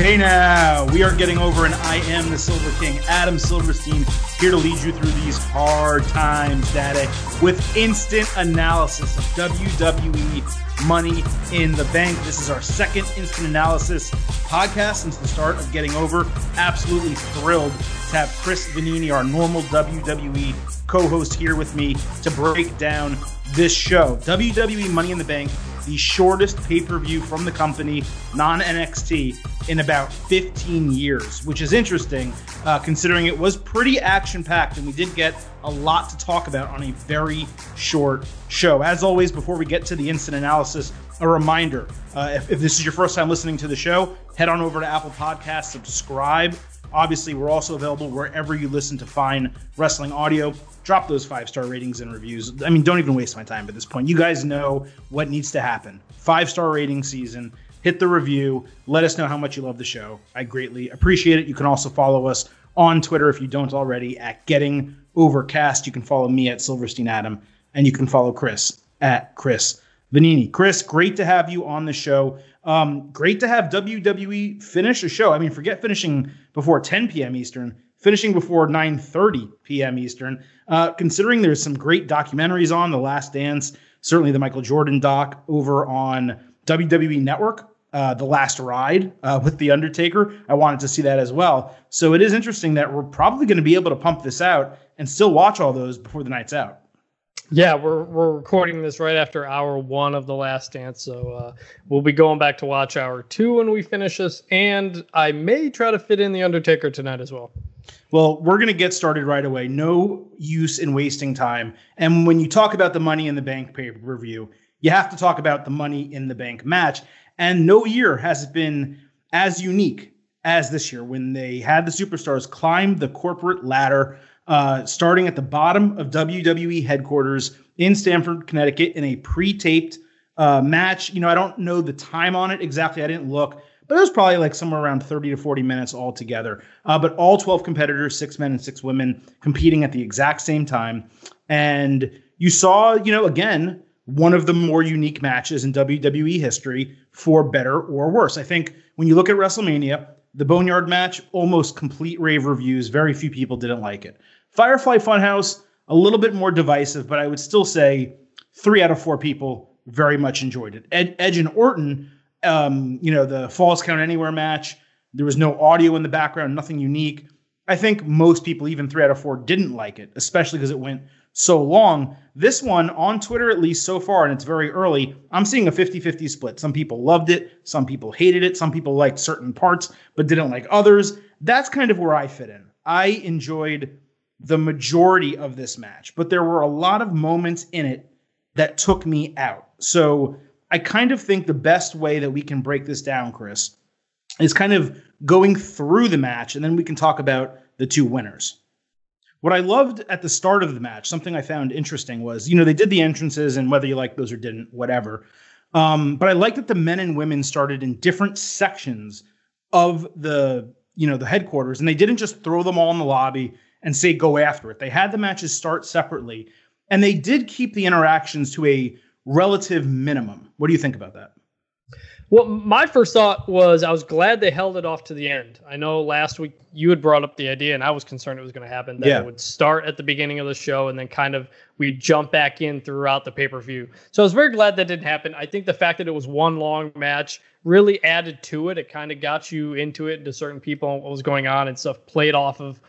Hey now, we are getting over, and I am the Silver King, Adam Silverstein, here to lead you through these hard times, Daddy, with instant analysis of WWE Money in the Bank. This is our second instant analysis podcast since the start of Getting Over. Absolutely thrilled to have Chris Vannini, our normal WWE co host, here with me to break down this show. WWE Money in the Bank the shortest pay per view from the company, non NXT, in about 15 years, which is interesting uh, considering it was pretty action packed and we did get a lot to talk about on a very short show. As always, before we get to the instant analysis, a reminder uh, if, if this is your first time listening to the show, head on over to Apple Podcasts, subscribe. Obviously, we're also available wherever you listen to fine wrestling audio drop those five star ratings and reviews. I mean, don't even waste my time at this point. You guys know what needs to happen. Five star rating season. Hit the review. Let us know how much you love the show. I greatly appreciate it. You can also follow us on Twitter if you don't already at Getting Overcast. You can follow me at Silverstein Adam, and you can follow Chris at Chris Vannini. Chris, great to have you on the show. Um, great to have WWE finish a show. I mean, forget finishing before 10 p.m. Eastern finishing before 9:30 p.m. Eastern. Uh, considering there's some great documentaries on The Last Dance, certainly the Michael Jordan doc over on WWE Network. Uh, the Last Ride uh, with The Undertaker. I wanted to see that as well. So it is interesting that we're probably going to be able to pump this out and still watch all those before the night's out. Yeah, we're we're recording this right after hour one of the Last Dance, so uh, we'll be going back to watch hour two when we finish this, and I may try to fit in the Undertaker tonight as well. Well, we're going to get started right away. No use in wasting time. And when you talk about the Money in the Bank pay per view, you have to talk about the Money in the Bank match. And no year has been as unique as this year when they had the superstars climb the corporate ladder, uh, starting at the bottom of WWE headquarters in Stamford, Connecticut, in a pre taped uh, match. You know, I don't know the time on it exactly. I didn't look but it was probably like somewhere around 30 to 40 minutes altogether. Uh, but all 12 competitors, six men and six women, competing at the exact same time. And you saw, you know, again, one of the more unique matches in WWE history for better or worse. I think when you look at WrestleMania, the Boneyard match, almost complete rave reviews. Very few people didn't like it. Firefly Funhouse, a little bit more divisive, but I would still say three out of four people very much enjoyed it. Ed, Edge and Orton um, you know, the Falls Count Anywhere match. There was no audio in the background, nothing unique. I think most people, even three out of four, didn't like it, especially because it went so long. This one, on Twitter at least so far, and it's very early, I'm seeing a 50 50 split. Some people loved it, some people hated it, some people liked certain parts but didn't like others. That's kind of where I fit in. I enjoyed the majority of this match, but there were a lot of moments in it that took me out. So I kind of think the best way that we can break this down, Chris, is kind of going through the match, and then we can talk about the two winners. What I loved at the start of the match, something I found interesting was, you know, they did the entrances, and whether you like those or didn't, whatever. Um, but I liked that the men and women started in different sections of the, you know, the headquarters, and they didn't just throw them all in the lobby and say go after it. They had the matches start separately, and they did keep the interactions to a relative minimum. What do you think about that? Well, my first thought was I was glad they held it off to the end. I know last week you had brought up the idea, and I was concerned it was going to happen that yeah. it would start at the beginning of the show and then kind of we jump back in throughout the pay per view. So I was very glad that didn't happen. I think the fact that it was one long match really added to it. It kind of got you into it, into certain people, what was going on and stuff, played off of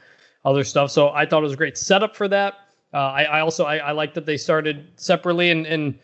other stuff. So I thought it was a great setup for that. Uh, I, I, also I, I like that they started separately and and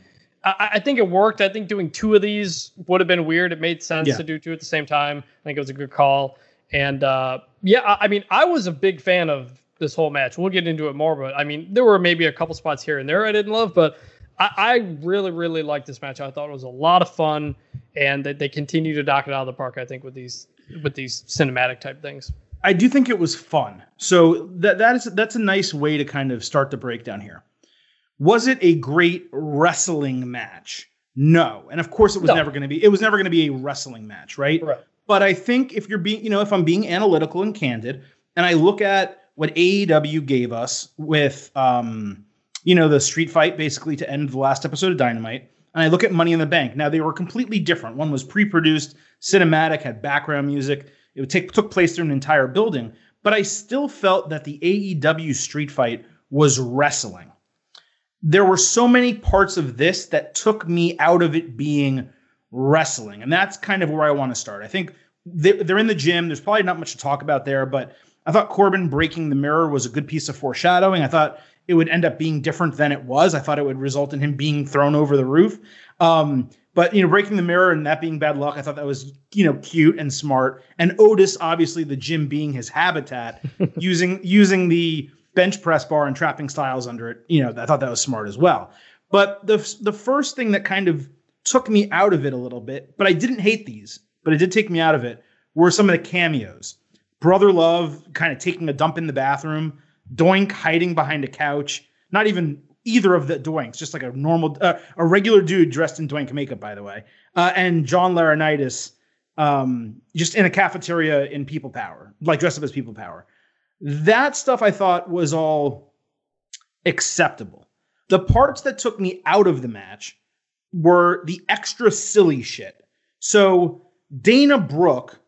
I, I, think it worked. I think doing two of these would have been weird. It made sense yeah. to do two at the same time. I think it was a good call. And uh, yeah, I, I, mean, I was a big fan of this whole match. We'll get into it more, but I mean, there were maybe a couple spots here and there I didn't love, but I, I really, really liked this match. I thought it was a lot of fun, and that they continue to knock it out of the park. I think with these with these cinematic type things. I do think it was fun. So that that is that's a nice way to kind of start the breakdown here. Was it a great wrestling match? No. And of course it was no. never going to be it was never going to be a wrestling match, right? But I think if you're being, you know, if I'm being analytical and candid and I look at what AEW gave us with um, you know, the street fight basically to end the last episode of Dynamite, and I look at Money in the Bank. Now they were completely different. One was pre-produced, cinematic, had background music. it take, took place through an entire building, but I still felt that the AEW street fight was wrestling. There were so many parts of this that took me out of it being wrestling. And that's kind of where I want to start. I think they're in the gym. There's probably not much to talk about there, but I thought Corbin breaking the mirror was a good piece of foreshadowing. I thought it would end up being different than it was. I thought it would result in him being thrown over the roof. Um, but you know, breaking the mirror and that being bad luck, I thought that was you know cute and smart. And Otis, obviously, the gym being his habitat, using using the bench press bar and trapping Styles under it. You know, I thought that was smart as well. But the the first thing that kind of took me out of it a little bit, but I didn't hate these, but it did take me out of it, were some of the cameos. Brother Love kind of taking a dump in the bathroom, Doink hiding behind a couch, not even either of the Doinks, just like a normal, uh, a regular dude dressed in Doink makeup, by the way, uh, and John Laurinaitis um, just in a cafeteria in People Power, like dressed up as People Power. That stuff I thought was all acceptable. The parts that took me out of the match were the extra silly shit. So Dana Brooke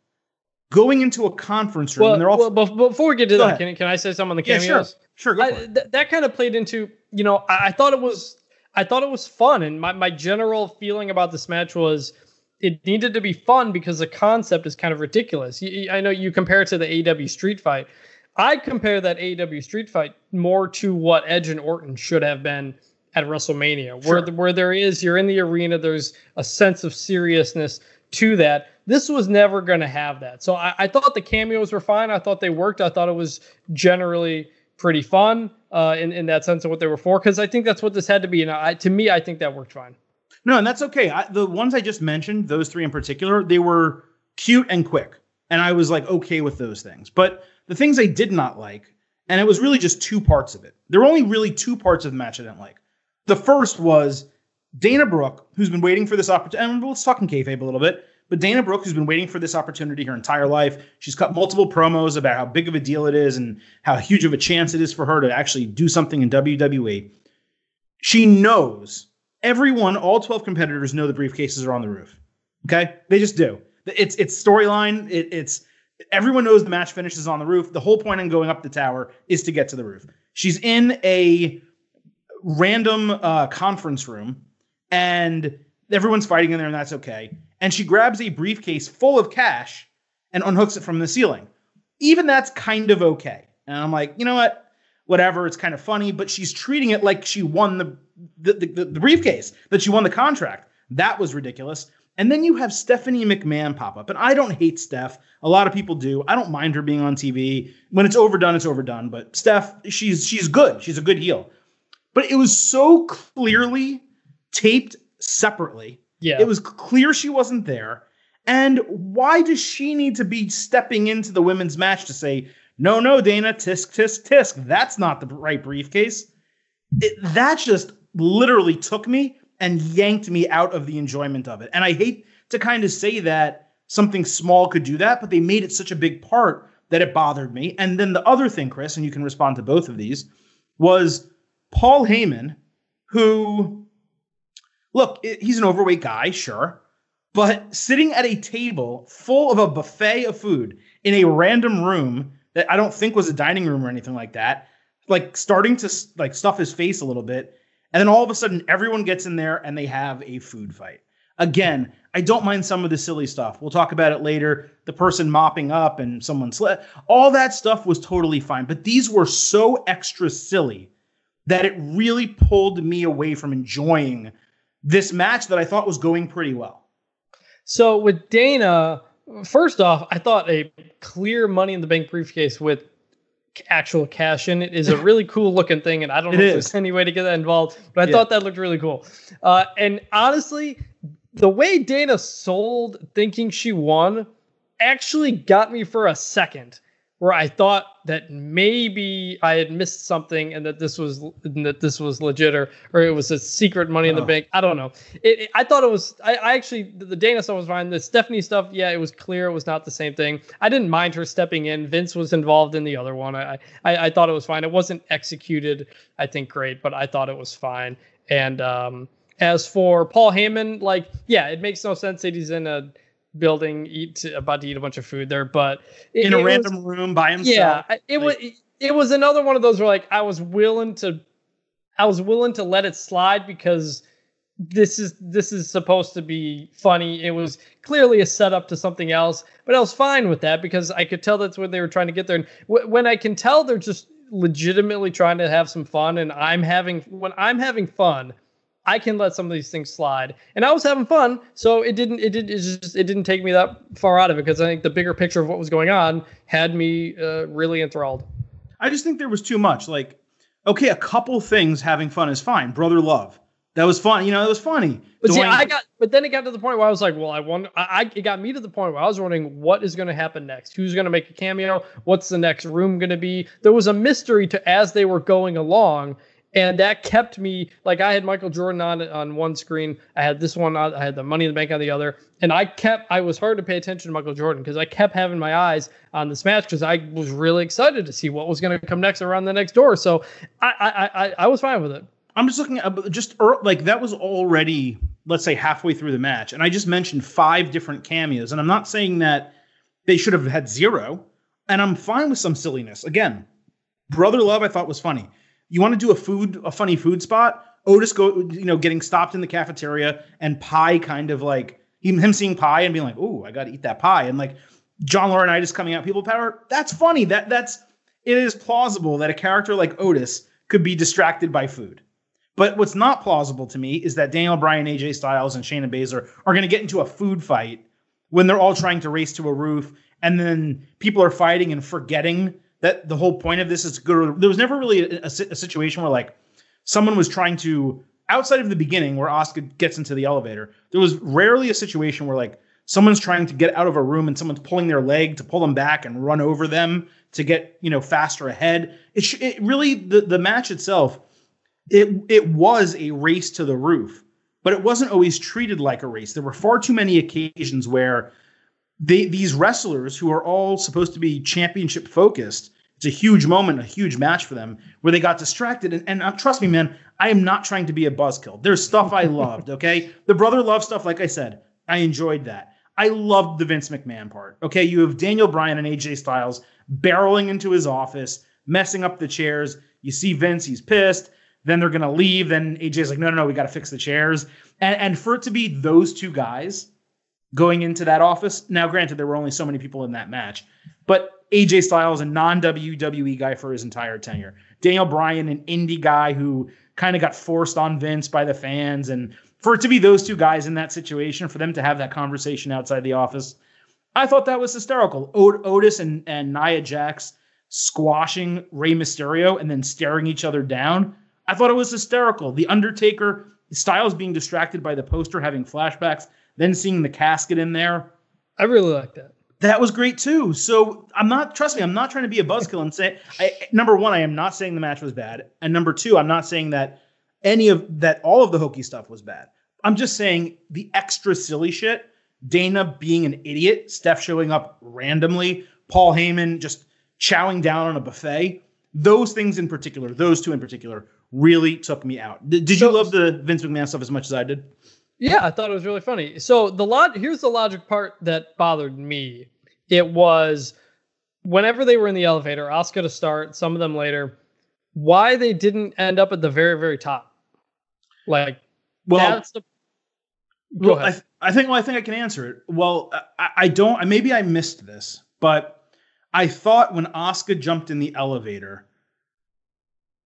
going into a conference room well, and they're all. Well, before we get to that, can, can I say something on the cameos? Yeah, sure, sure. I, th- that kind of played into you know I, I, thought it was I thought it was fun, and my my general feeling about this match was it needed to be fun because the concept is kind of ridiculous. I know you compare it to the AEW Street Fight. I compare that AEW Street Fight more to what Edge and Orton should have been at WrestleMania, sure. where the, where there is you're in the arena, there's a sense of seriousness to that. This was never going to have that. So I, I, thought the cameos were fine. I thought they worked. I thought it was generally pretty fun uh, in in that sense of what they were for because I think that's what this had to be. And I, to me, I think that worked fine. No, and that's okay. I, the ones I just mentioned, those three in particular, they were cute and quick, and I was like okay with those things. But the things I did not like, and it was really just two parts of it. There were only really two parts of the match I didn't like. The first was Dana Brooke, who's been waiting for this opportunity. And let's talk in kayfabe a little bit. But Dana Brooke, who's been waiting for this opportunity her entire life, she's cut multiple promos about how big of a deal it is and how huge of a chance it is for her to actually do something in WWE. She knows everyone, all 12 competitors know the briefcases are on the roof. Okay? They just do. It's it's storyline. It, it's everyone knows the match finishes on the roof. The whole point in going up the tower is to get to the roof. She's in a random uh, conference room and everyone's fighting in there and that's okay. And she grabs a briefcase full of cash and unhooks it from the ceiling. Even that's kind of okay. And I'm like, you know what? Whatever. It's kind of funny, but she's treating it like she won the the, the, the briefcase, that she won the contract. That was ridiculous. And then you have Stephanie McMahon pop up. And I don't hate Steph. A lot of people do. I don't mind her being on TV. When it's overdone, it's overdone. But Steph, she's she's good. She's a good heel. But it was so clearly taped separately. Yeah. It was clear she wasn't there. And why does she need to be stepping into the women's match to say, no, no, Dana, tisk, tisk, tisk. That's not the right briefcase. It, that just literally took me and yanked me out of the enjoyment of it. And I hate to kind of say that something small could do that, but they made it such a big part that it bothered me. And then the other thing, Chris, and you can respond to both of these, was Paul Heyman, who, look, he's an overweight guy, sure, but sitting at a table full of a buffet of food in a random room that I don't think was a dining room or anything like that, like starting to like stuff his face a little bit, and then all of a sudden everyone gets in there and they have a food fight. Again, I don't mind some of the silly stuff. We'll talk about it later. The person mopping up and someone. All that stuff was totally fine, but these were so extra silly that it really pulled me away from enjoying this match that I thought was going pretty well. So with Dana, first off, I thought a clear money in the bank briefcase with actual cash in it is a really cool looking thing, and I don't know if there's any way to get that involved, but I yeah. thought that looked really cool. Uh, and honestly, the way Dana sold thinking she won actually got me for a second where I thought that maybe I had missed something and that this was that this was legit or or it was a secret money in the oh. bank. I don't know. It, it, I thought it was. I, I, actually the Dana stuff was fine. The Stephanie stuff, yeah, it was clear it was not the same thing. I didn't mind her stepping in. Vince was involved in the other one. I I, I thought it was fine. It wasn't executed. I think great, but I thought it was fine. And um, as for Paul Heyman, like yeah, it makes no sense that he's in a building, eat about to eat a bunch of food there, but it, in a random was, room by himself. Yeah, it like, was it was another one of those where like I was willing to I was willing to let it slide because this is this is supposed to be funny. It was clearly a setup to something else, but I was fine with that because I could tell that's what they were trying to get there. And w- when I can tell they're just legitimately trying to have some fun, and I'm having when I'm having fun, I can let some of these things slide. And I was having fun, so it didn't it did it just it didn't take me that far out of it because I think the bigger picture of what was going on had me uh, really enthralled. I just think there was too much. Like, okay, a couple things having fun is fine. Brother love that was fun. You know, it was funny. But Dwayne, see, I got, but then it got to the point where I was like, well, I wonder. I, it got me to the point where I was wondering what is going to happen next. Who's going to make a cameo? What's the next room going to be? There was a mystery to as they were going along, and that kept me like I had Michael Jordan on on one screen, I had this one, on, I had the Money in the Bank on the other, and I kept. I was hard to pay attention to Michael Jordan because I kept having my eyes on this match because I was really excited to see what was going to come next around the next door. So I I I, I was fine with it. I'm just looking at just like that was already let's say halfway through the match, and I just mentioned five different cameos, and I'm not saying that they should have had zero, and I'm fine with some silliness. Again, Brother Love I thought was funny. You want to do a food a funny food spot? Otis go you know getting stopped in the cafeteria and pie kind of like him seeing pie and being like, "Oh, I got to eat that pie," and like John Laurinaitis coming out people power. That's funny. That that's it is plausible that a character like Otis could be distracted by food. But what's not plausible to me is that Daniel Bryan, AJ Styles, and Shayna Baszler are going to get into a food fight when they're all trying to race to a roof, and then people are fighting and forgetting that the whole point of this is good. There was never really a, a, a situation where like someone was trying to outside of the beginning where Asuka gets into the elevator. There was rarely a situation where like someone's trying to get out of a room and someone's pulling their leg to pull them back and run over them to get you know faster ahead. It, sh- it really the the match itself it it was a race to the roof, but it wasn't always treated like a race. There were far too many occasions where they, these wrestlers who are all supposed to be championship focused, it's a huge moment, a huge match for them, where they got distracted. And, and uh, trust me, man, I am not trying to be a buzzkill. There's stuff I loved, okay? The brother love stuff, like I said, I enjoyed that. I loved the Vince McMahon part. Okay, you have Daniel Bryan and AJ Styles barreling into his office, messing up the chairs. You see Vince, he's pissed. Then they're gonna leave. Then AJ's like, no, no, no, we got to fix the chairs. And and for it to be those two guys going into that office. Now, granted, there were only so many people in that match, but AJ Styles, a non WWE guy for his entire tenure. Daniel Bryan, an indie guy who kind of got forced on Vince by the fans. And for it to be those two guys in that situation, for them to have that conversation outside the office, I thought that was hysterical. Ot- Otis and, and Nia Jax squashing Rey Mysterio and then staring each other down. I thought it was hysterical. The Undertaker, Styles being distracted by the poster, having flashbacks, then seeing the casket in there. I really like that. That was great too. So I'm not, trust me, I'm not trying to be a buzzkill and say, I, number one, I am not saying the match was bad. And number two, I'm not saying that any of that, all of the hokey stuff was bad. I'm just saying the extra silly shit, Dana being an idiot, Steph showing up randomly, Paul Heyman just chowing down on a buffet. Those things in particular, those two in particular, really took me out. Did, did so, you love the Vince McMahon stuff as much as I did? Yeah, I thought it was really funny. So the lot here's the logic part that bothered me. It was whenever they were in the elevator, Asuka to start, some of them later, why they didn't end up at the very, very top. Like well, that's the Go well, I, th- I, think well, I think I can answer it. Well, I, I don't. Maybe I missed this, but I thought when Asuka jumped in the elevator,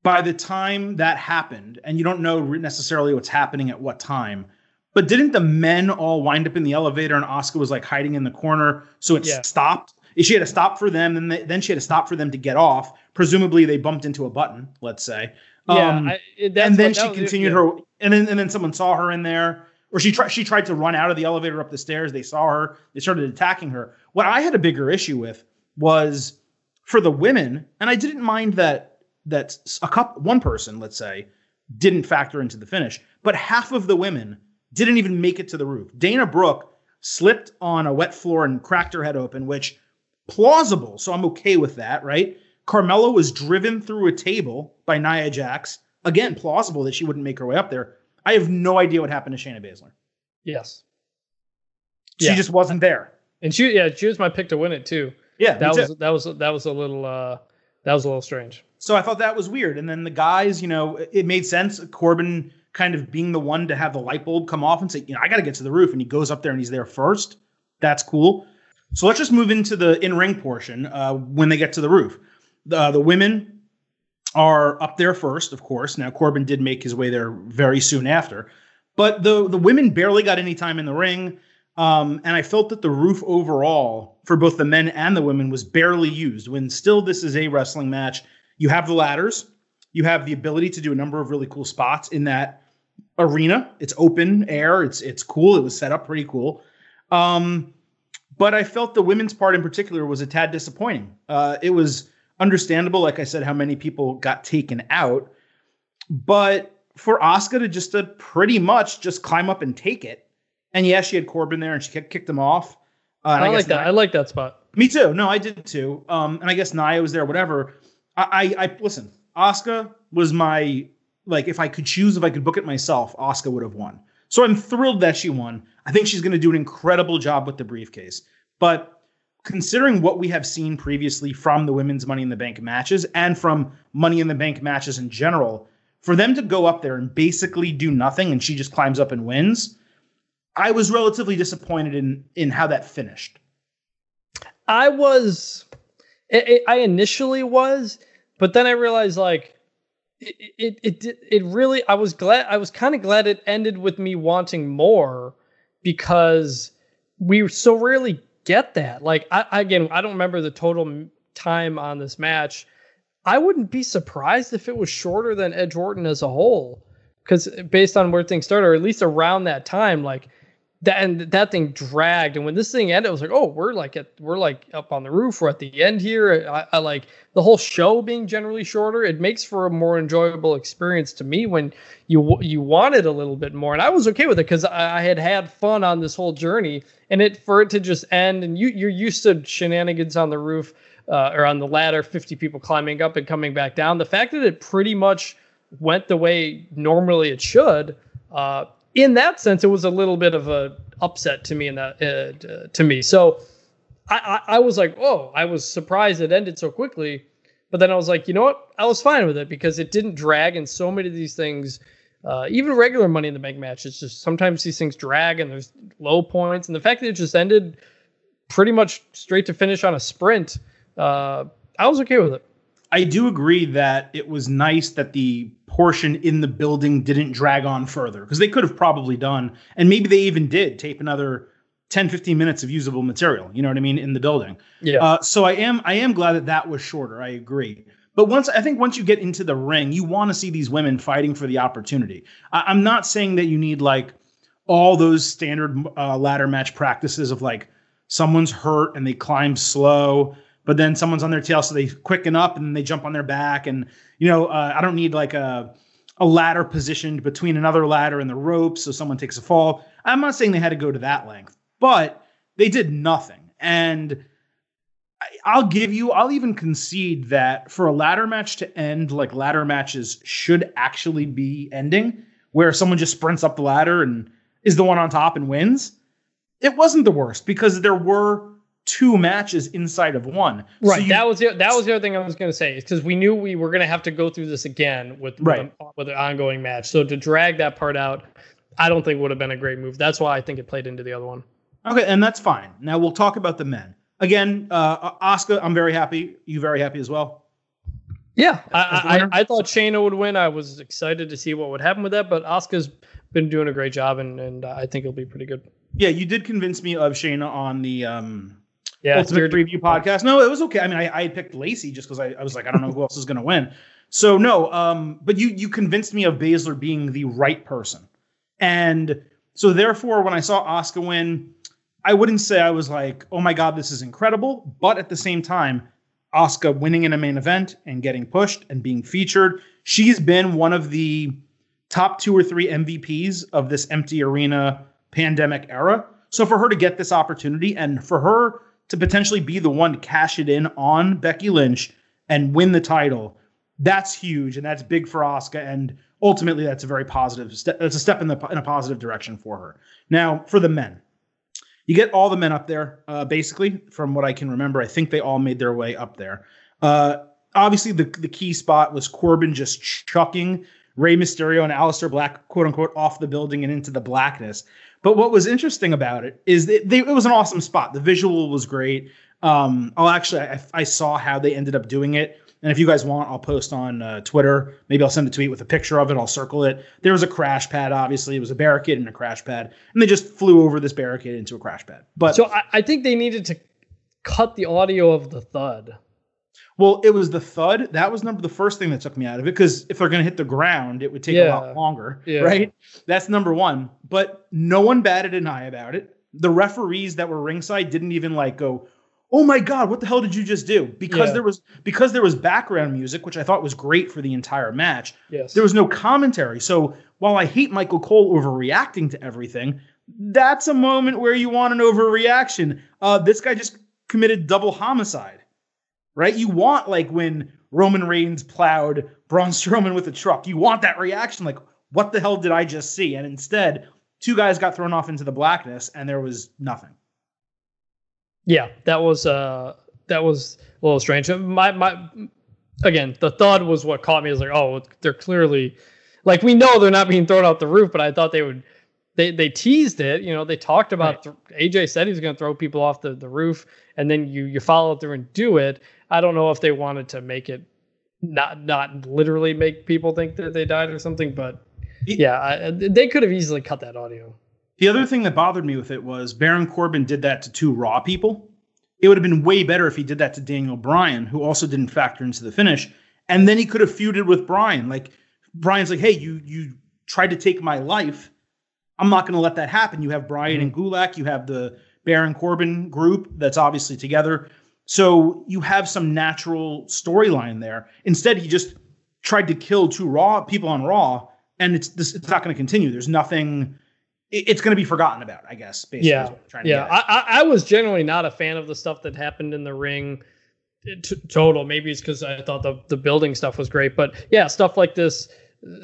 by the time that happened, and you don't know necessarily what's happening at what time, but didn't the men all wind up in the elevator and Asuka was like hiding in the corner? So it yeah. stopped. She had to stop for them, and then she had to stop for them to get off. Presumably, they bumped into a button. Let's say. Yeah, um, I, and then what, she continued yeah. her, and then and then someone saw her in there, or she tried she tried to run out of the elevator up the stairs. They saw her. They started attacking her. What I had a bigger issue with was for the women, and I didn't mind that that a couple, one person, let's say, didn't factor into the finish, but half of the women didn't even make it to the roof. Dana Brooke slipped on a wet floor and cracked her head open, which plausible. So I'm okay with that, right? Carmella was driven through a table by Nia Jax. Again, plausible that she wouldn't make her way up there. I have no idea what happened to Shayna Baszler. Yes. She yeah. just wasn't there. And she yeah, she was my pick to win it too. Yeah, that was that was that was a little uh that was a little strange. So I thought that was weird. And then the guys, you know, it made sense. Corbin kind of being the one to have the light bulb come off and say, you know, I got to get to the roof. And he goes up there and he's there first. That's cool. So let's just move into the in ring portion uh, when they get to the roof. The, the women are up there first, of course. Now, Corbin did make his way there very soon after. But the, the women barely got any time in the ring. Um, and I felt that the roof overall for both the men and the women was barely used. When still this is a wrestling match, you have the ladders, you have the ability to do a number of really cool spots in that arena. It's open air. It's it's cool. It was set up pretty cool. Um, but I felt the women's part in particular was a tad disappointing. Uh, it was understandable, like I said, how many people got taken out, but for Asuka to just to pretty much just climb up and take it, and yeah, she had Corbin there and she kicked him off. Uh, I, I like that. Nia, I like that spot. Me too. No, I did too. Um, and I guess Nia was there. Whatever. I, I, I listen. Asuka was my like if I could choose if I could book it myself, Asuka would have won. So I'm thrilled that she won. I think she's going to do an incredible job with the briefcase. But considering what we have seen previously from the women's Money in the Bank matches and from Money in the Bank matches in general, for them to go up there and basically do nothing and she just climbs up and wins, I was relatively disappointed in in how that finished. I was I initially was, but then I realized like it, it it it really I was glad I was kind of glad it ended with me wanting more because we so rarely get that. Like I again I don't remember the total time on this match. I wouldn't be surprised if it was shorter than Edge Orton as a whole because based on where things started or at least around that time like that and that thing dragged. And when this thing ended, I was like, oh, we're like at we're like up on the roof. We're at the end here. I, I, like the whole show being generally shorter. It makes for a more enjoyable experience to me when you you want it a little bit more. And I was okay with it because I, I, had had fun on this whole journey. And it for it to just end and you you're used to shenanigans on the roof uh, or on the ladder, 50 people climbing up and coming back down. The fact that it pretty much went the way normally it should. Uh, in that sense, it was a little bit of a upset to me in that uh, to me. So I, I, I was like, oh, I was surprised it ended so quickly. But then I was like, you know what? I was fine with it because it didn't drag, and so many of these things, uh, even regular Money in the Bank matches, just sometimes these things drag and there's low points, and the fact that it just ended pretty much straight to finish on a sprint, uh, I was okay with it. I do agree that it was nice that the portion in the building didn't drag on further because they could have probably done, and maybe they even did tape another 10, 15 minutes of usable material. You know what I mean in the building. Yeah. Uh, so I am I am glad that that was shorter. I agree. But once I think once you get into the ring, you want to see these women fighting for the opportunity. I, am not saying that you need like all those standard uh, ladder match practices of like someone's hurt and they climb slow but then someone's on their tail, so they quicken up and they jump on their back. And you know, uh, I don't need like a a ladder positioned between another ladder and the rope, so someone takes a fall. I'm not saying they had to go to that length, but they did nothing. And I'll give you, I'll even concede that for a ladder match to end like ladder matches should actually be ending, where someone just sprints up the ladder and is the one on top and wins. It wasn't the worst because there were two matches inside of one. Right. So you, that was the, that was the other thing I was going to say is because we knew we were going to have to go through this again with right. with, with an ongoing match. So to drag that part out, I don't think would have been a great move. That's why I think it played into the other one. Okay, and that's fine. Now we'll talk about the men again. Uh, Asuka, I'm very happy. You very happy as well? Yeah, I, I, I, thought Shayna would win. I was excited to see what would happen with that, but Asuka's been doing a great job, and and I think it'll be pretty good. Yeah, you did convince me of Shayna on the um yeah, Ultimate Preview podcast. No, it was okay. I mean, I, I picked Lacey just because I, I, was like, I don't know who else is going to win. So no, um, but you you convinced me of Baszler being the right person, and so therefore, when I saw Asuka win, I wouldn't say I was like, oh my god, this is incredible. But at the same time, Asuka winning in a main event and getting pushed and being featured, she's been one of the top two or three MVPs of this empty arena pandemic era. So for her to get this opportunity and for her to potentially be the one to cash it in on Becky Lynch and win the title, that's huge and that's big for Asuka. And ultimately, that's a very positive step. That's a step in the in a positive direction for her. Now, for the men, You get all the men up there, uh, basically, from what I can remember. I think they all made their way up there. Uh, obviously, the, the key spot was Corbin just chucking Rey Mysterio and Aleister Black, quote unquote, off the building and into the blackness. But what was interesting about it is that they, it was an awesome spot. The visual was great. Um, I'll actually, I, I, saw how they ended up doing it. And if you guys want, I'll post on uh, Twitter. Maybe I'll send a tweet with a picture of it. I'll circle it. There was a crash pad, obviously. It was a barricade and a crash pad. And they just flew over this barricade into a crash pad. But So I, I think they needed to cut the audio of the thud. Well, it was the thud. That was number the first thing that took me out of it because if they're going to hit the ground, it would take yeah. a lot longer, yeah. right? That's number one. But no one batted an eye about it. The referees that were ringside didn't even like go, oh my god what the hell did you just do because yeah. there was because there was background music which i thought was great for the entire match yes. there was no commentary so while i hate michael cole overreacting to everything that's a moment where you want an overreaction uh, this guy just committed double homicide right you want like when roman reigns plowed braun strowman with a truck you want that reaction like what the hell did i just see and instead two guys got thrown off into the blackness and there was nothing yeah, that was uh that was a little strange. My my again, the thud was what caught me. I was like, oh, they're clearly like we know they're not being thrown out the roof, but I thought they would. They they teased it. You know, they talked about. Right. Th- AJ said he was going to throw people off the, the roof, and then you you follow through and do it. I don't know if they wanted to make it not not literally make people think that they died or something, but yeah, I, they could have easily cut that audio. The other thing that bothered me with it was Baron Corbin did that to two Raw people. It would have been way better if he did that to Daniel Bryan, who also didn't factor into the finish, and then he could have feuded with Bryan. Like Bryan's like, "Hey, you you tried to take my life. I'm not going to let that happen." You have Bryan mm-hmm. and Gulak, you have the Baron Corbin group that's obviously together. So you have some natural storyline there. Instead, he just tried to kill two Raw people on Raw, and it's this, it's not going to continue. There's nothing it's going to be forgotten about, I guess. yeah, yeah. I, I was generally not a fan of the stuff that happened in the ring. T- total, maybe it's because I thought the the building stuff was great, but yeah, stuff like this,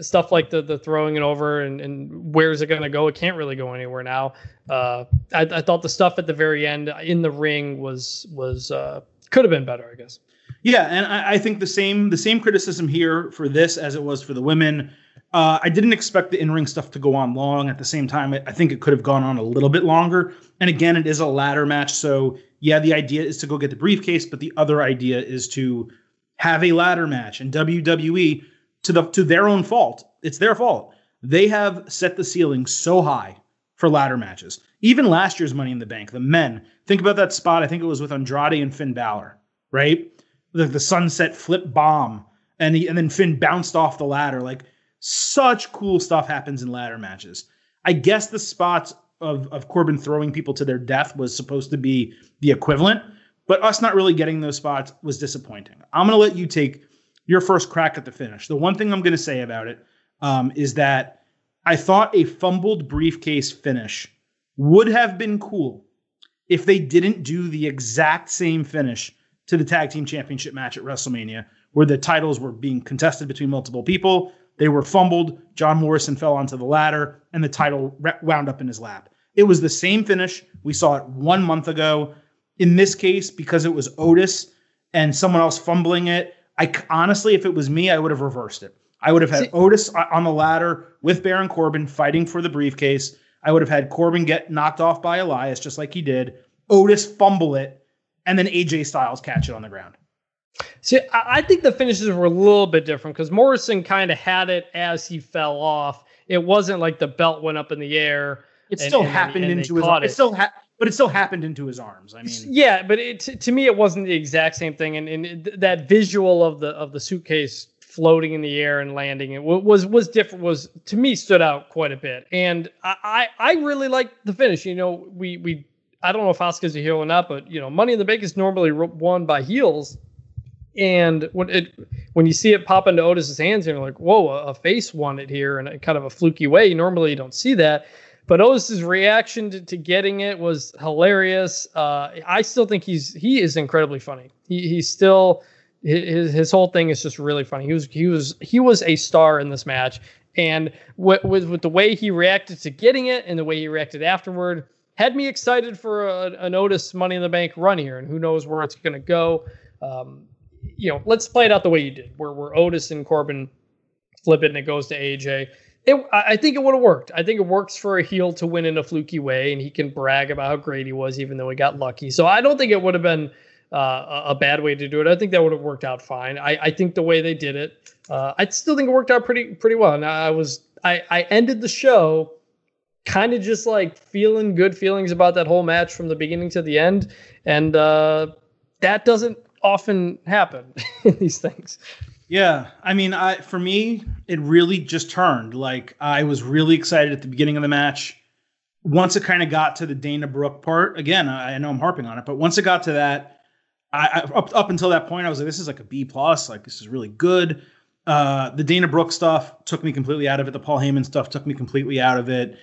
stuff like the the throwing it over and and where's it going to go? It can't really go anywhere now. Uh, I, I thought the stuff at the very end in the ring was was uh, could have been better, I guess. Yeah, and I, I think the same the same criticism here for this as it was for the women uh, I didn't expect the in ring stuff to go on long. At the same time, I think it could have gone on a little bit longer. And again, it is a ladder match. So, yeah, the idea is to go get the briefcase, but the other idea is to have a ladder match. And WWE, to, the, to their own fault, it's their fault. They have set the ceiling so high for ladder matches. Even last year's Money in the Bank, the men, think about that spot. I think it was with Andrade and Finn Balor, right? The, the sunset flip bomb. And, he, and then Finn bounced off the ladder. Like, such cool stuff happens in ladder matches. I guess the spots of, of Corbin throwing people to their death was supposed to be the equivalent, but us not really getting those spots was disappointing. I'm to let you take your first crack at the finish. The one thing I'm going to say about it um, is that I thought a fumbled briefcase finish would have been cool if they didn't do the exact same finish to the tag team championship match at WrestleMania, where the titles were being contested between multiple people they were fumbled. John Morrison fell onto the ladder, and the title wound up in his lap. It was the same finish. We saw it one month ago. In this case, because it was Otis and someone else fumbling it, I honestly, if it was me, I would have reversed it. I would have had See, Otis on the ladder with Baron Corbin fighting for the briefcase. I would have had Corbin get knocked off by Elias just like he did. Otis fumble it, and then AJ Styles catch it on the ground. See, I think the finishes were a little bit different because Morrison kind of had it as he fell off. It wasn't like the belt went up in the air. It still and, happened and, and into his. It. it still ha- but it still happened into his arms. I mean, yeah, but it, to me, it wasn't the exact same thing. And, and that visual of the of the suitcase floating in the air and landing it was was different. Was to me stood out quite a bit. And I I really like the finish. You know, we we I don't know if Asuka's a heel or not, but you know, Money in the Bank is normally won by heels and when it when you see it pop into Otis's hands, you're like, whoa, a, a face won it here in a kind of a fluky way. Normally you don't see that. But Otis's reaction to, to getting it was hilarious. Uh, I still think he's he is incredibly funny. He he's still his his whole thing is just really funny. He was he was he was a star in this match, and with with the way he reacted to getting it and the way he reacted afterward, had me excited for a, an Otis Money in the Bank run here, and who knows where it's going to go. Um, you know, let's play it out the way you did, where where Otis and Corbin flip it and it goes to AJ. It, I think it would have worked. I think it works for a heel to win in a fluky way, and he can brag about how great he was, even though he got lucky. So I don't think it would have been uh, a bad way to do it. I think that would have worked out fine. I, I think the way they did it, uh, I still think it worked out pretty pretty well. And I was I, I ended the show kind of just like feeling good feelings about that whole match from the beginning to the end, and uh, that doesn't often happen in these things. Yeah, I mean, I for me, it really just turned. Like I was really excited at the beginning of the match. Once it kind of got to the Dana Brooke part, again, I, I know I'm harping on it, but once it got to that, I, I, up up until that point, I was like, this is like a B plus. Like this is really good. Uh, the Dana Brooke stuff took me completely out of it. The Paul Heyman stuff took me completely out of it.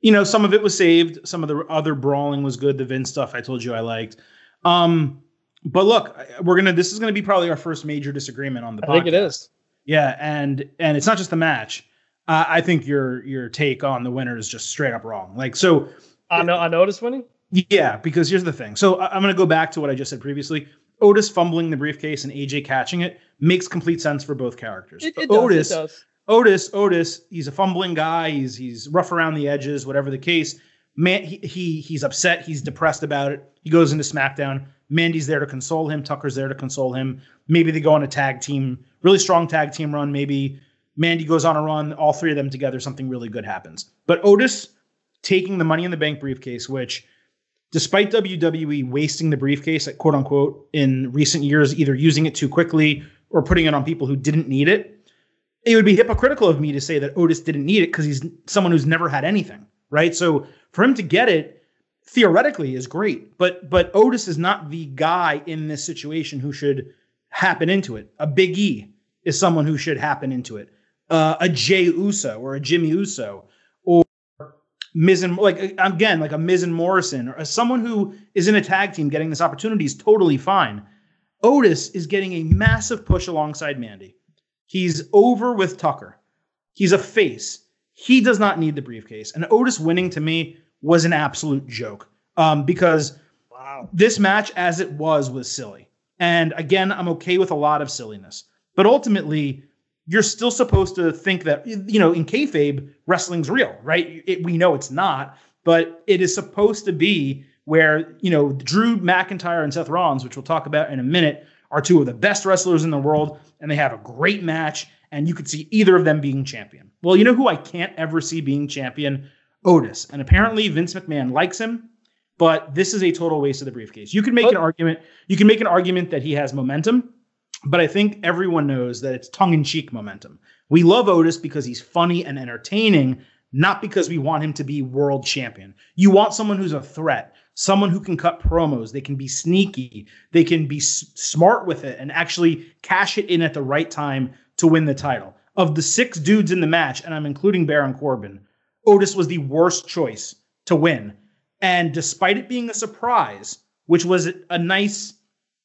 You know, some of it was saved. Some of the other brawling was good. The Vince stuff I told you I liked. Um, but look, we're gonna. This is gonna be probably our first major disagreement on the. I podcast. think it is. Yeah, and and it's not just the match. Uh, I think your your take on the winner is just straight up wrong. Like so. I know. I noticed winning. Yeah, because here's the thing. So I'm to go back to what I just said previously. Otis fumbling the briefcase and AJ catching it makes complete sense for both characters. It, it Otis, does, Otis, Otis, he's a fumbling guy. He's he's rough around the edges, whatever the case. Man, he, he he's upset. He's depressed about it. He goes into SmackDown. Mandy's there to console him. Tucker's there to console him. Maybe they go on a tag team, really strong tag team run. Maybe Mandy goes on a run. All three of them together, something really good happens. But Otis taking the Money in the Bank briefcase, which despite WWE wasting the briefcase, quote unquote, in recent years, either using it too quickly or putting it on people who didn't need it, it would be hypocritical of me to say that Otis didn't need it because he's someone who's never had anything, right? So for him to get it theoretically is great, but but Otis is not the guy in this situation who should happen into it. A Big E is someone who should happen into it. Uh, a Jey Uso or a Jimmy Uso or Miz and like again, like a Miz and Morrison or someone who is in a tag team getting this opportunity is totally fine. Otis is getting a massive push alongside Mandy. He's over with Tucker. He's a face. He does not need the briefcase. And Otis winning to me was an absolute joke um, because wow. this match, as it was, was silly. And again, I'm okay with a lot of silliness. But ultimately, you're still supposed to think that you know in kayfabe wrestling's real, right? It, we know it's not, but it is supposed to be where you know Drew McIntyre and Seth Rollins, which we'll talk about in a minute, are two of the best wrestlers in the world, and they have a great match, and you could see either of them being champion. Well, you know who I can't ever see being champion? Otis, and apparently Vince McMahon likes him, but this is a total waste of the briefcase. You can make an oh. argument. You can make an argument that he has momentum but I think everyone knows that it's tongue in cheek momentum. We love Otis because he's funny and entertaining, not because we want him to be world champion. You want someone who's a threat, someone who can cut promos, they can be sneaky, they can be s- smart with it, and actually cash it in at the right time to win the title. Of the six dudes in the match, and I'm including Baron Corbin, Otis was the worst choice to win. And despite it being a surprise, which was a nice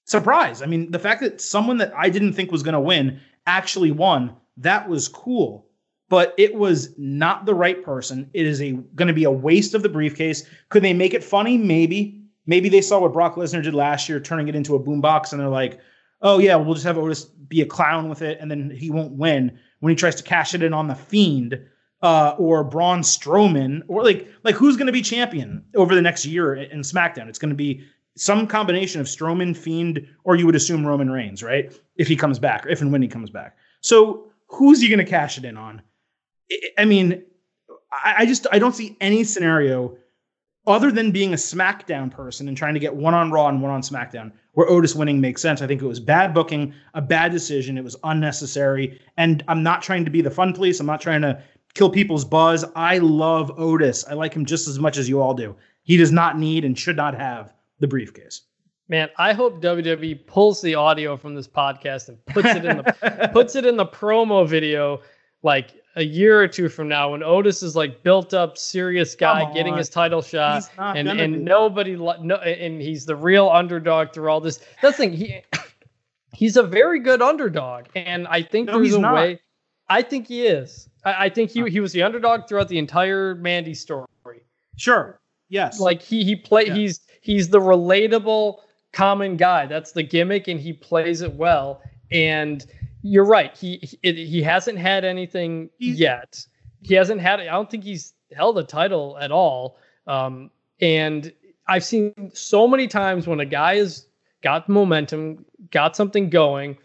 surprise. I mean, the fact that someone that I didn't think was going to win actually won, that was cool. But it was not the right person. It is a going to be a waste of the briefcase. Could they make it funny? Maybe. Maybe they saw what Brock Lesnar did last year, turning it into a boombox, and they're like, "Oh yeah, we'll just have Otis be a clown with it, and then he won't win when he tries to cash it in on the Fiend." Uh, or Braun Strowman, or like like who's going to be champion over the next year in SmackDown? It's going to be some combination of Strowman, Fiend, or you would assume Roman Reigns, right? If he comes back, if and when he comes back. So who's he going to cash it in on? I mean, I just I don't see any scenario other than being a SmackDown person and trying to get one on Raw and one on SmackDown where Otis winning makes sense. I think it was bad booking, a bad decision. It was unnecessary. And I'm not trying to be the fun police. I'm not trying to kill people's buzz. I love Otis. I like him just as much as you all do. He does not need and should not have the briefcase. Man, I hope WWE pulls the audio from this podcast and puts it in the puts it in the promo video like a year or two from now when Otis is like built up serious guy getting his title shot and and nobody no and he's the real underdog through all this. That's the thing he he's a very good underdog and I think no, there's a not. way I think he is. I, I think he he was the underdog throughout the entire Mandy story. Sure. Yes. Like he he play he's he's the relatable common guy. That's the gimmick, and he plays it well. And you're right. He he, he hasn't had anything he's, yet. He hasn't had. I don't think he's held a title at all. Um, and I've seen so many times when a guy has got momentum, got something going,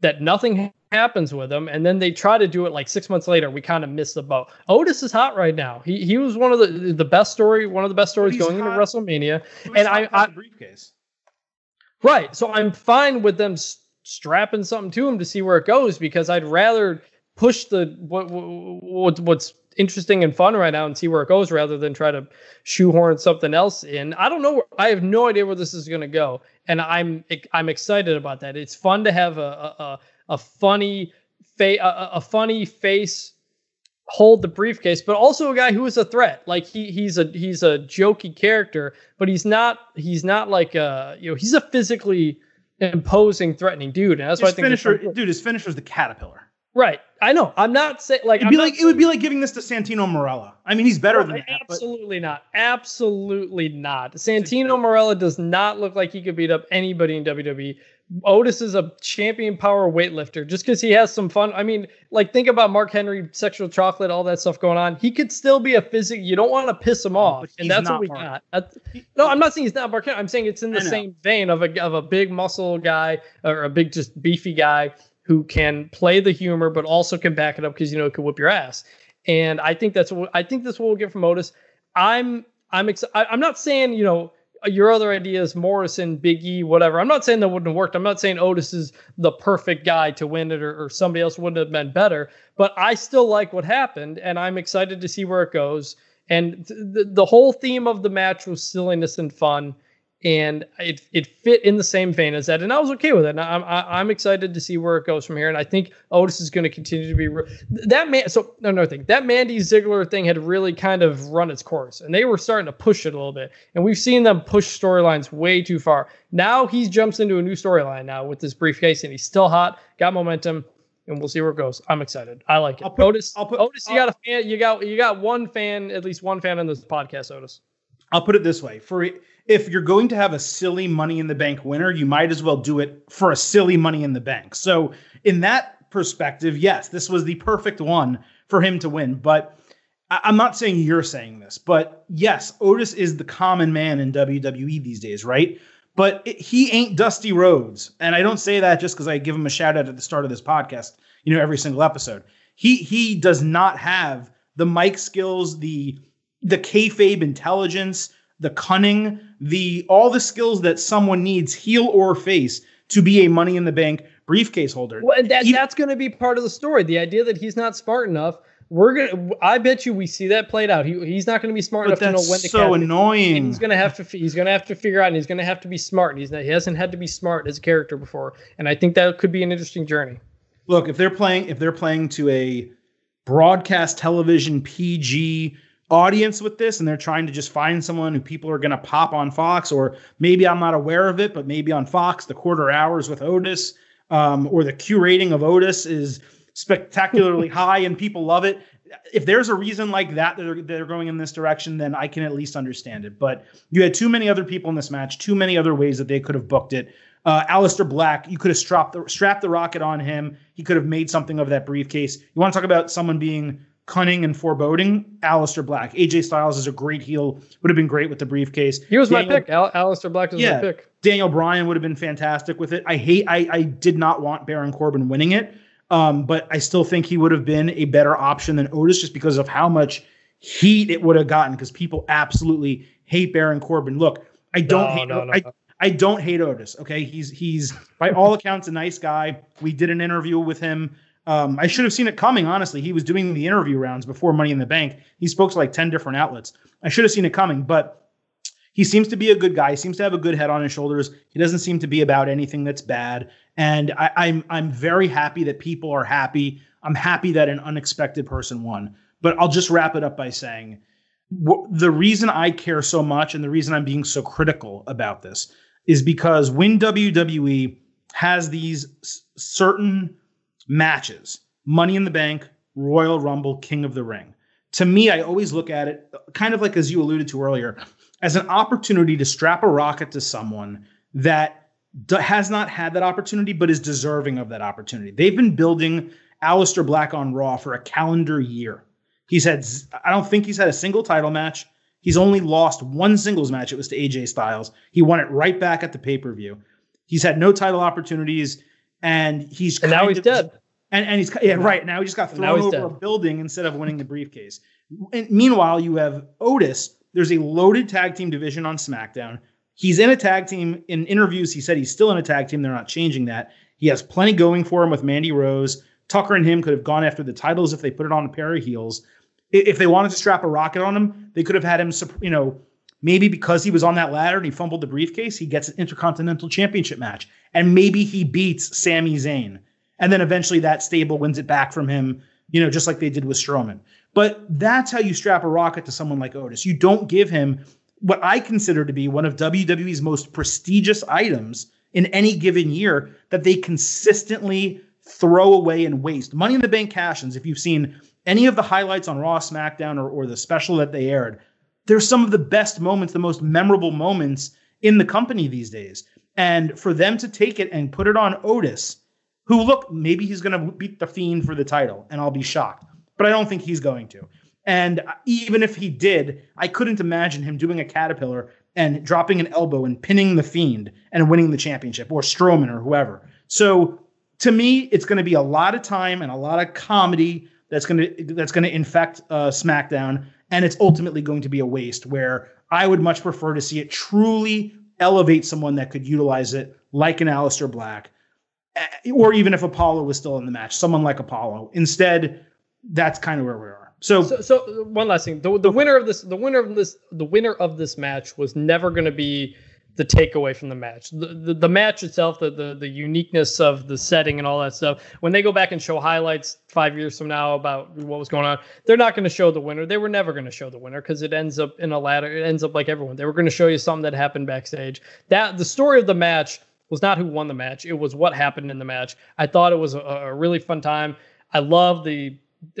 that nothing happens with him, and then they try to do it like six months later. We kind of miss the boat. Otis is hot right now. He he was one of the the best story, one of the best stories going hot. into WrestleMania, and I, I briefcase. Right, so I'm fine with them strapping something to him to see where it goes because I'd rather push the what, what what's interesting and fun right now and see where it goes rather than try to shoehorn something else in. I don't know. I have no idea where this is going to go, and I'm I'm excited about that. It's fun to have a a, a funny face a, a funny face hold the briefcase, but also a guy who is a threat. Like he he's a he's a jokey character, but he's not he's not like a you know he's a physically imposing, threatening dude. And that's his why I think finisher, dude, his finisher is the caterpillar. Right. I know. I'm not saying like it'd be like it would be like giving this to Santino Marella. I mean, he's better oh, than that. Absolutely but. not. Absolutely not. Santino Marella does not look like he could beat up anybody in WWE. Otis is a champion power weightlifter just because he has some fun. I mean, like think about Mark Henry, sexual chocolate, all that stuff going on. He could still be a physic. You don't want to piss him off, and that's what we Mark. got. no, I'm not saying he's not Mark Henry. I'm saying it's in the same vein of a of a big muscle guy or a big just beefy guy who can play the humor but also can back it up because you know it could whip your ass. And I think that's what I think that's what we'll get from Otis. I'm I'm ex- I, I'm not saying you know your other ideas, Morrison, Big E, whatever. I'm not saying that wouldn't have worked. I'm not saying Otis is the perfect guy to win it or, or somebody else wouldn't have been better, but I still like what happened and I'm excited to see where it goes. And th- the, the whole theme of the match was silliness and fun and it it fit in the same vein as that, and I was okay with it. And I'm I'm excited to see where it goes from here, and I think Otis is going to continue to be re- that man. So another thing, that Mandy Ziggler thing had really kind of run its course, and they were starting to push it a little bit, and we've seen them push storylines way too far. Now he jumps into a new storyline now with this briefcase, and he's still hot, got momentum. And we'll see where it goes. I'm excited. I like it. I'll put, Otis, I'll put, Otis, you I'll, got a fan. You got you got one fan, at least one fan on this podcast. Otis. I'll put it this way: for if you're going to have a silly money in the bank winner, you might as well do it for a silly money in the bank. So, in that perspective, yes, this was the perfect one for him to win. But I'm not saying you're saying this, but yes, Otis is the common man in WWE these days, right? But it, he ain't Dusty Rhodes. And I don't say that just because I give him a shout out at the start of this podcast, you know, every single episode. He he does not have the mic skills, the the kayfabe intelligence, the cunning, the all the skills that someone needs, heel or face, to be a money in the bank briefcase holder. Well, that, that's going to be part of the story. The idea that he's not smart enough. We're gonna. I bet you we see that played out. He, he's not going to be smart enough to know when to. So annoying. He's going to have to. He's going to have to figure out. and He's going to have to be smart. He's not. He hasn't had to be smart as a character before. And I think that could be an interesting journey. Look, if they're playing, if they're playing to a broadcast television PG audience with this and they're trying to just find someone who people are going to pop on Fox or maybe I'm not aware of it but maybe on Fox the quarter hours with Otis um, or the Q rating of Otis is spectacularly high and people love it if there's a reason like that that they're, they're going in this direction then I can at least understand it but you had too many other people in this match too many other ways that they could have booked it uh, Aleister Black, you could have strapped the, strapped the rocket on him. He could have made something of that briefcase. You want to talk about someone being cunning and foreboding, Aleister Black. AJ Styles is a great heel. Would have been great with the briefcase. He was Daniel, my pick. Al- Aleister Black was yeah, my pick. Daniel Bryan would have been fantastic with it. I hate. I I did not want Baron Corbin winning it, um, but I still think he would have been a better option than Otis just because of how much heat it would have gotten because people absolutely hate Baron Corbin. Look, I don't no, hate. No, no, I, I don't hate Otis. Okay, he's he's by all accounts a nice guy. We did an interview with him um, I should have seen it coming, honestly. He was doing the interview rounds before Money in the Bank. He spoke to like 10 different outlets. I should have seen it coming, but he seems to be a good guy. He seems to have a good head on his shoulders. He doesn't seem to be about anything that's bad. And I, I'm I'm very happy that people are happy. I'm happy that an unexpected person won. But I'll just wrap it up by saying the reason I care so much and the reason I'm being so critical about this is because when WWE has these certain matches Money in the Bank, Royal Rumble, King of the Ring. To me, I always look at it kind of like as you alluded to earlier. as an opportunity to strap a rocket to someone that has not had that opportunity, but is deserving of that opportunity. They've been building Aleister Black on Raw for a calendar year. He's had, I don't think he's had a single title match. He's only lost one singles match. It was to AJ Styles. He won it right back at the pay per view. He's had no title opportunities, and he's and now he's of, dead. And, and he's yeah right now he just got thrown over dead. a building instead of winning the briefcase. And meanwhile, you have Otis. There's a loaded tag team division on SmackDown. He's in a tag team. In interviews, he said he's still in a tag team. They're not changing that. He has plenty going for him with Mandy Rose. Tucker and him could have gone after the titles if they put it on a pair of heels if they wanted to strap a rocket on him, they could have had him, you know, maybe because he was on that ladder and he fumbled the briefcase, he gets an Intercontinental Championship match. And maybe he beats Sami Zayn. And then eventually that stable wins it back from him, you know, just like they did with Strowman. But that's how you strap a rocket to someone like Otis. You don't give him what I consider to be one of WWE's most prestigious items in any given year that they consistently throw away and waste. Money in the Bank cash if you've seen any of the highlights on Raw, SmackDown, or, or the special that they aired, they're some of the best moments, the most memorable moments in the company these days. And for them to take it and put it on Otis, who look, maybe he's going to beat the Fiend for the title, and I'll be shocked. But I don't think he's going to. And even if he did, I couldn't imagine him doing a caterpillar and dropping an elbow and pinning the Fiend and winning the championship, or Strowman or whoever. So to me, it's going to be a lot of time and a lot of comedy that's going to that's going to infect uh, SmackDown, and it's ultimately going to be a waste. Where I would much prefer to see it truly elevate someone that could utilize it, like an Aleister Black, eh, or even if Apollo was still in the match, someone like Apollo. Instead, that's kind of where we are. So, so, so one last thing: the, the winner of this, the winner of this, the winner of this match was never going to be the takeaway from the match. The, the, the match itself, the, the the uniqueness of the setting and all that stuff. When they go back and show highlights five years from now about what was going on, they're not going to show the winner. They were never going to show the winner because it ends up in a ladder. It ends up like everyone. They were going to show you something that happened backstage. That the story of the match was not who won the match. It was what happened in the match. I thought it was a, a really fun time. I love the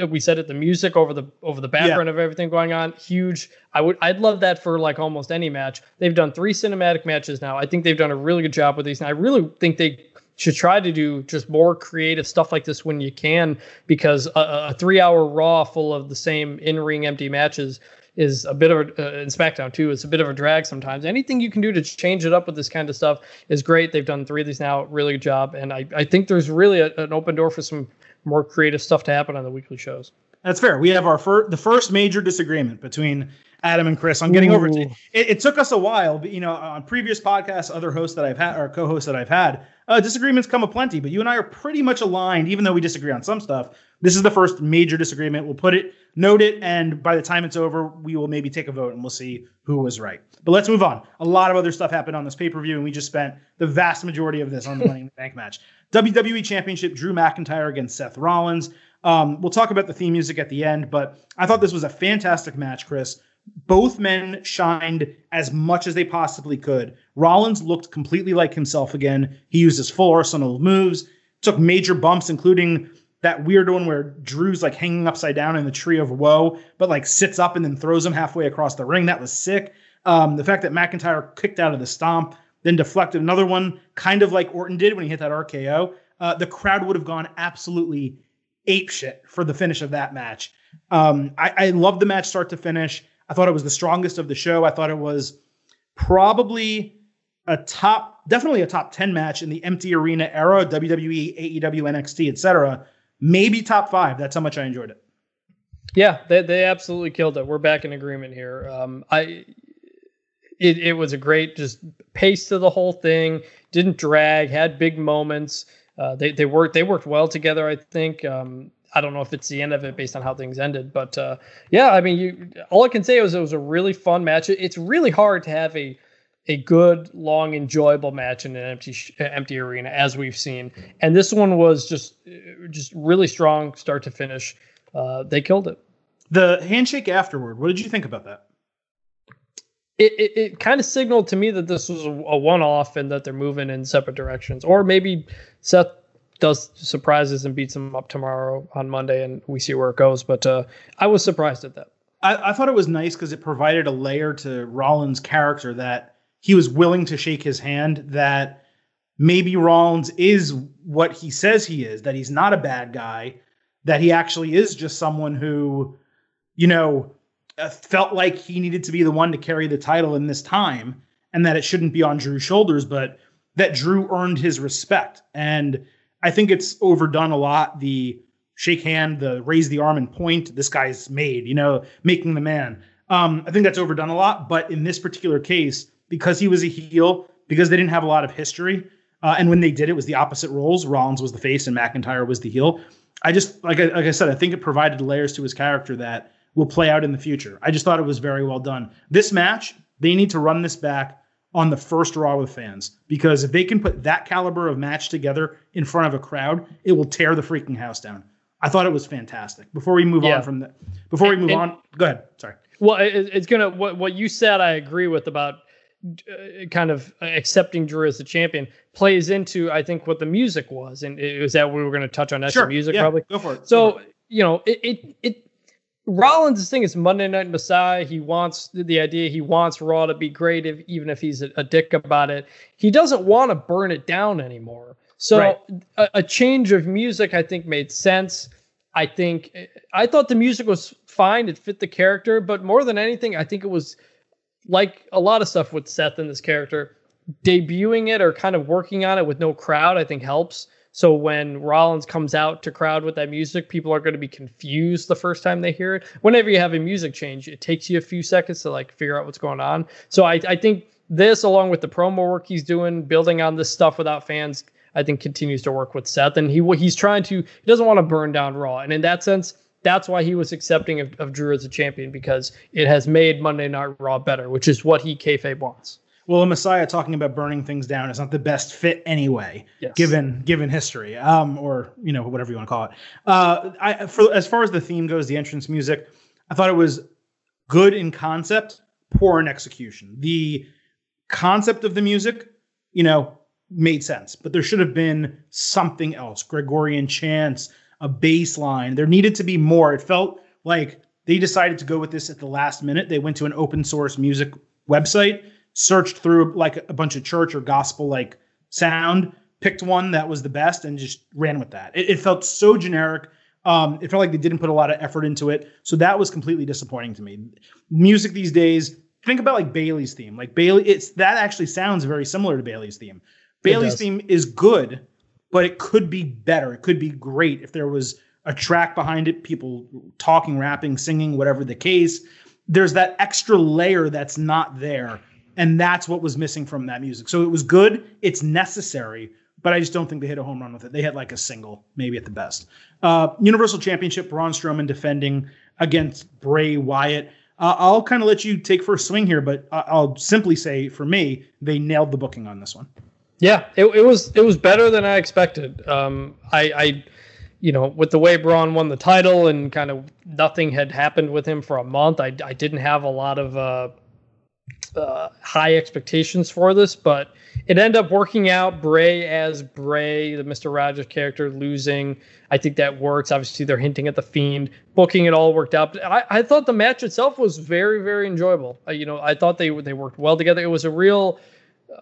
we said it the music over the over the background yeah. of everything going on huge i would i'd love that for like almost any match they've done three cinematic matches now i think they've done a really good job with these and i really think they should try to do just more creative stuff like this when you can because a, a three hour raw full of the same in-ring empty matches is a bit of a uh, in SmackDown too. It's a bit of a drag sometimes. Anything you can do to change it up with this kind of stuff is great. They've done three of these now, really good job, and I, I think there's really a, an open door for some more creative stuff to happen on the weekly shows. That's fair. We have our fir- the first major disagreement between Adam and Chris on getting Ooh. over it. it. It took us a while, but you know, on previous podcasts, other hosts that I've had or co-hosts that I've had, uh, disagreements come aplenty. But you and I are pretty much aligned, even though we disagree on some stuff. This is the first major disagreement. We'll put it, note it, and by the time it's over, we will maybe take a vote and we'll see who was right. But let's move on. A lot of other stuff happened on this pay per view, and we just spent the vast majority of this on the Money in the Bank match. WWE Championship, Drew McIntyre against Seth Rollins. Um, we'll talk about the theme music at the end, but I thought this was a fantastic match, Chris. Both men shined as much as they possibly could. Rollins looked completely like himself again. He used his full arsenal of moves, took major bumps, including that weird one where Drew's like hanging upside down in the tree of woe, but like sits up and then throws him halfway across the ring. That was sick. Um, the fact that McIntyre kicked out of the stomp then deflected another one, kind of like Orton did when he hit that RKO. Uh, the crowd would have gone absolutely ape shit for the finish of that match. Um, I, I love the match start to finish. I thought it was the strongest of the show. I thought it was probably a top, definitely a top 10 match in the empty arena era, WWE, AEW, NXT, etc. Maybe top five. That's how much I enjoyed it. Yeah, they, they absolutely killed it. We're back in agreement here. Um, I it, it was a great just pace to the whole thing. Didn't drag. Had big moments. Uh, they they worked they worked well together. I think. Um, I don't know if it's the end of it based on how things ended, but uh, yeah, I mean, you. All I can say is it was a really fun match. it's really hard to have a a good, long, enjoyable match in an empty empty arena as we've seen, and this one was just just really strong, start to finish. Uh, they killed it. The handshake afterward. What did you think about that? It, it, it kind of signaled to me that this was a, one off and that they're moving in separate directions. Or maybe Seth does surprises and beats him up tomorrow on Monday and we see where it goes. But uh, I was surprised at that. I, I thought it was nice because it provided a layer to Rollins' character that he was willing to shake his hand. That maybe Rollins is what he says he is. That he's not a bad guy. That he actually is just someone who, you know, felt like he needed to be the one to carry the title in this time, and that it shouldn't be on Drew's shoulders. But that Drew earned his respect, and I think it's overdone a lot. The shake hand, the raise the arm and point. This guy's made, you know, making the man. Um, I think that's overdone a lot. But in this particular case, because he was a heel, because they didn't have a lot of history, uh, and when they did, it was the opposite roles. Rollins was the face and McIntyre was the heel. I just like I, like I said, I think it provided layers to his character that will play out in the future. I just thought it was very well done. This match, they need to run this back on the first Raw with fans because if they can put that caliber of match together in front of a crowd, it will tear the freaking house down. I thought it was fantastic. Before we move yeah. on from that, before we move and, on, go ahead. Sorry. Well, it's gonna what what you said. I agree with about uh, kind of accepting Drew as the champion plays into I think what the music was, and it was that we were going to touch on that sure. music yeah, probably. Go for it. So for it. you know, it, it it Rollins' thing is Monday Night Messiah. He wants the idea. He wants Raw to be great, if, even if he's a, a dick about it. He doesn't want to burn it down anymore. So right. a, a, change of music, I think, made sense. I think I thought the music was fine; it fit the character. But more than anything, I think it was like a lot of stuff with Seth and this character. Debuting it or kind of working on it with no crowd, I think helps. So when Rollins comes out to crowd with that music, people are going to be confused the first time they hear it. Whenever you have a music change, it takes you a few seconds to like figure out what's going on. So I, I think this, along with the promo work he's doing, building on this stuff without fans, I think continues to work with Seth, and he he's trying to he doesn't want to burn down Raw, and in that sense, that's why he was accepting of, of Drew as a champion because it has made Monday Night Raw better, which is what he kayfabe wants. Well, a Messiah talking about burning things down is not the best fit anyway, yes. given given history, um, or you know whatever you want to call it. Uh, I, for as far as the theme goes, the entrance music, I thought it was good in concept, poor in execution. The concept of the music, you know, made sense, but there should have been something else. Gregorian chants, a bass line. There needed to be more. It felt like they decided to go with this at the last minute. They went to an open source music website, searched through like a bunch of church or gospel like sound, picked one that was the best, and just ran with that. It, it felt so generic. Um, it felt like they didn't put a lot of effort into it. So that was completely disappointing to me. Music these days, think about like Bayley's theme. Like Bayley, it's that actually sounds very similar to Bayley's theme. Bayley's theme is good, but it could be better. It could be great if there was a track behind it, people talking, rapping, singing, whatever the case. There's that extra layer that's not there. And that's what was missing from that music. So it was good. It's necessary, but I just don't think they hit a home run with it. They had like a single, maybe at the best. Uh, Universal Championship, Braun Strowman defending against Bray Wyatt. Uh, I'll kind of let you take first swing here, but I'll simply say for me, they nailed the booking on this one. Yeah, it, it was it was better than I expected. Um, I, I, you know, with the way Braun won the title and kind of nothing had happened with him for a month, I, I didn't have a lot of uh, uh, high expectations for this, but it ended up working out. Bray as Bray, the Mister Rogers character, losing. I think that works. Obviously, they're hinting at the Fiend. Booking it all worked out. But I, I thought the match itself was very, very enjoyable. Uh, you know, I thought they they worked well together. It was a real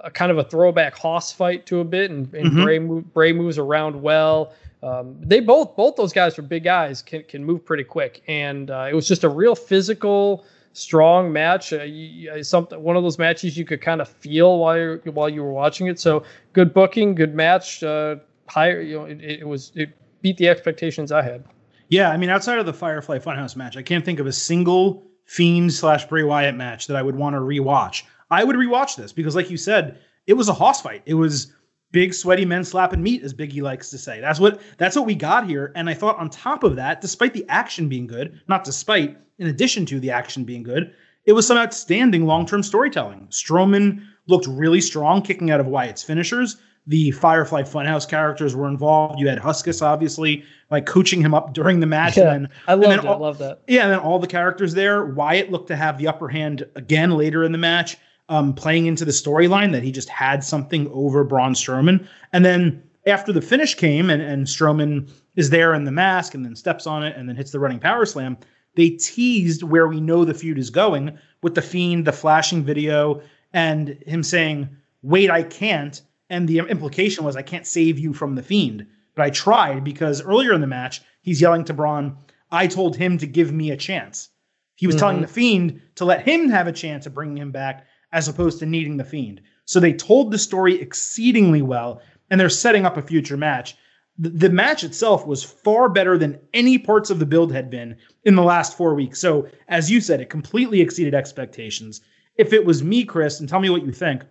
a kind of a throwback Hoss fight to a bit, and, and mm-hmm. Bray, move, Bray moves around well. Um, they both both those guys are big guys, can can move pretty quick, and uh, it was just a real physical, strong match. Uh, you, something one of those matches you could kind of feel while you while you were watching it. So good booking, good match. Uh, higher, you know, it, it was it beat the expectations I had. Yeah, I mean, outside of the Firefly Funhouse match, I can't think of a single Fiend slash Bray Wyatt match that I would want to rewatch. I would rewatch this because, like you said, it was a hoss fight. It was big sweaty men slapping meat, as Biggie likes to say. That's what that's what we got here. And I thought on top of that, despite the action being good, not despite, in addition to the action being good, it was some outstanding long-term storytelling. Strowman looked really strong, kicking out of Wyatt's finishers. The Firefly Funhouse characters were involved. You had Huskus, obviously, like coaching him up during the match. Yeah, and then, I love that. I love that. Yeah, and then all the characters there. Wyatt looked to have the upper hand again later in the match um, playing into the storyline that he just had something over Braun Strowman. And then after the finish came and, and Strowman is there in the mask and then steps on it and then hits the running power slam, they teased where we know the feud is going with the Fiend, the flashing video, and him saying, Wait, I can't. And the implication was, I can't save you from the Fiend. But I tried because earlier in the match, he's yelling to Braun, I told him to give me a chance. He was mm-hmm. telling the Fiend to let him have a chance of bringing him back as opposed to needing the Fiend. So they told the story exceedingly well, and they're setting up a future match. The, the match itself was far better than any parts of the build had been in the last four weeks. So, as you said, it completely exceeded expectations. If it was me, Chris, and tell me what you think,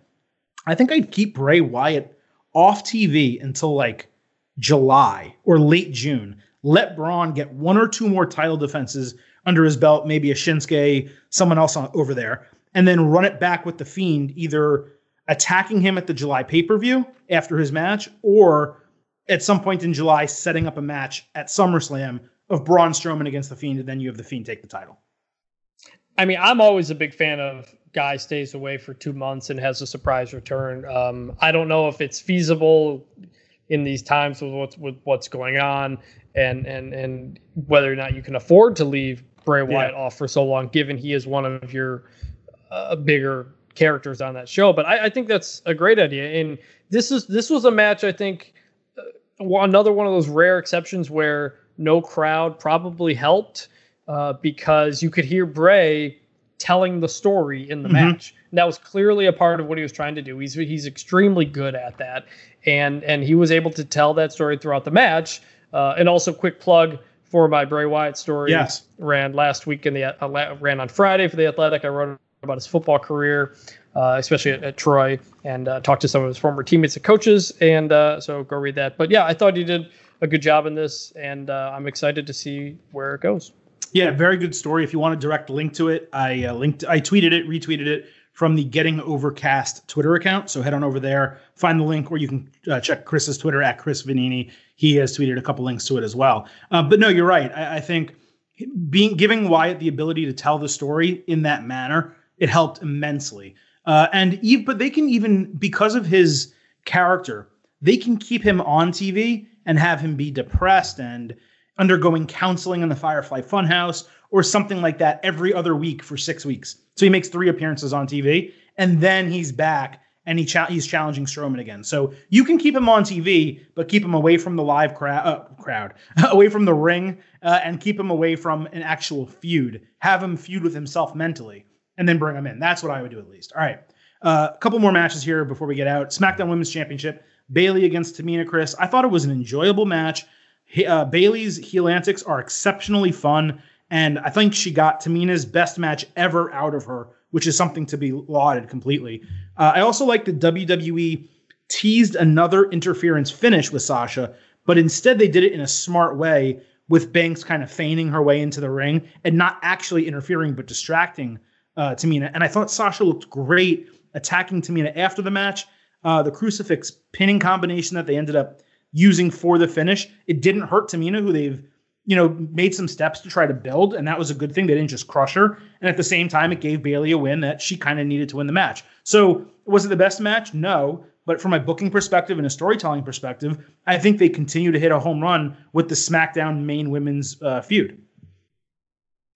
I think I'd keep Bray Wyatt off TV until like July or late June. Let Braun get one or two more title defenses under his belt, maybe a Shinsuke, someone else on, over there, and then run it back with the Fiend, either attacking him at the July pay per view after his match, or at some point in July, setting up a match at SummerSlam of Braun Strowman against the Fiend, and then you have the Fiend take the title. I mean, I'm always a big fan of guy stays away for two months and has a surprise return. Um, I don't know if it's feasible in these times with what's with what's going on, and and and whether or not you can afford to leave Bray Wyatt yeah. off for so long, given he is one of your uh, bigger characters on that show. But I, I, think that's a great idea, and this is this was a match I think uh, another one of those rare exceptions where no crowd probably helped uh, because you could hear Bray telling the story in the mm-hmm. match. And that was clearly a part of what he was trying to do. He's he's extremely good at that, and and he was able to tell that story throughout the match. Uh, and also, quick plug for my Bray Wyatt story. Yes, ran last week in the uh, ran on Friday for the Athletic. I wrote about his football career, uh, especially at, at, Troy, and uh, talked to some of his former teammates and coaches. And uh, so go read that. But yeah, I thought he did a good job in this, and uh, I'm excited to see where it goes. Yeah, very good story. If you want a direct link to it, I uh, linked, I tweeted it, retweeted it from the Getting Overcast Twitter account. So head on over there, find the link, or you can uh, check Chris's Twitter at Chris Vannini. He has tweeted a couple links to it as well. Uh, but no, you're right. I, I, think being giving Wyatt the ability to tell the story in that manner, it helped immensely. Uh, and but they can even because of his character, they can keep him on TV and have him be depressed and undergoing counseling in the Firefly Funhouse or something like that every other week for six weeks. So he makes three appearances on TV, and then he's back and he cha- he's challenging Strowman again. So you can keep him on TV, but keep him away from the live crowd, uh, crowd, away from the ring, uh, and keep him away from an actual feud. Have him feud with himself mentally, and then bring them in. That's what I would do at least. All right, uh, a couple more matches here before we get out. SmackDown Women's Championship: Bayley against Tamina Chris. I thought it was an enjoyable match. Uh, Bayley's heel antics are exceptionally fun, and I think she got Tamina's best match ever out of her, which is something to be lauded completely. Uh, I also like that WWE teased another interference finish with Sasha, but instead they did it in a smart way with Banks kind of feigning her way into the ring and not actually interfering but distracting uh, Tamina. And I thought Sasha looked great attacking Tamina after the match. Uh, the crucifix pinning combination that they ended up using for the finish. It didn't hurt Tamina, who they've you know made some steps to try to build, and that was a good thing. They didn't just crush her, and at the same time, it gave Bayley a win that she kind of needed to win the match. So was it the best match? No. But from a booking perspective and a storytelling perspective, I think they continue to hit a home run with the SmackDown main women's uh, feud.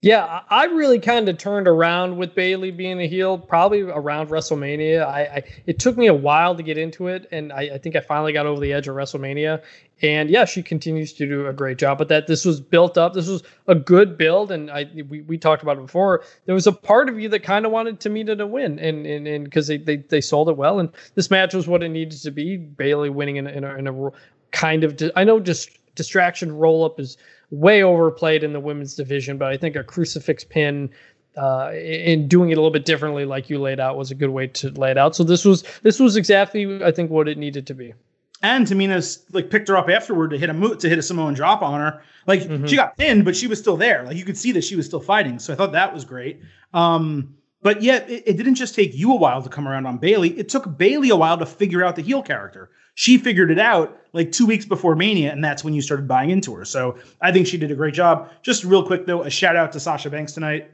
Yeah, I really kind of turned around with Bayley being a heel probably around WrestleMania. I, I it took me a while to get into it, and I, I, think I finally got over the edge of WrestleMania. And yeah, she continues to do a great job. But that this was built up, this was a good build, and I we, we talked about it before. There was a part of you that kind of wanted Tamina to win, and and and because they, they they sold it well, and this match was what it needed to be. Bayley winning in, in, a, in a kind of I know just distraction roll up is way overplayed in the women's division, but I think a crucifix pin uh, in doing it a little bit differently, like you laid out, was a good way to lay it out. So this was this was exactly I think what it needed to be. And Tamina's like picked her up afterward to hit a moot to hit a Samoan drop on her. Like mm-hmm. she got pinned, but she was still there. Like you could see that she was still fighting. So I thought that was great. Um, but yet it, it, didn't just take you a while to come around on Bayley. It took Bayley a while to figure out the heel character. She figured it out like two weeks before Mania, and that's when you started buying into her. So I think she did a great job. Just real quick though, a shout out to Sasha Banks tonight.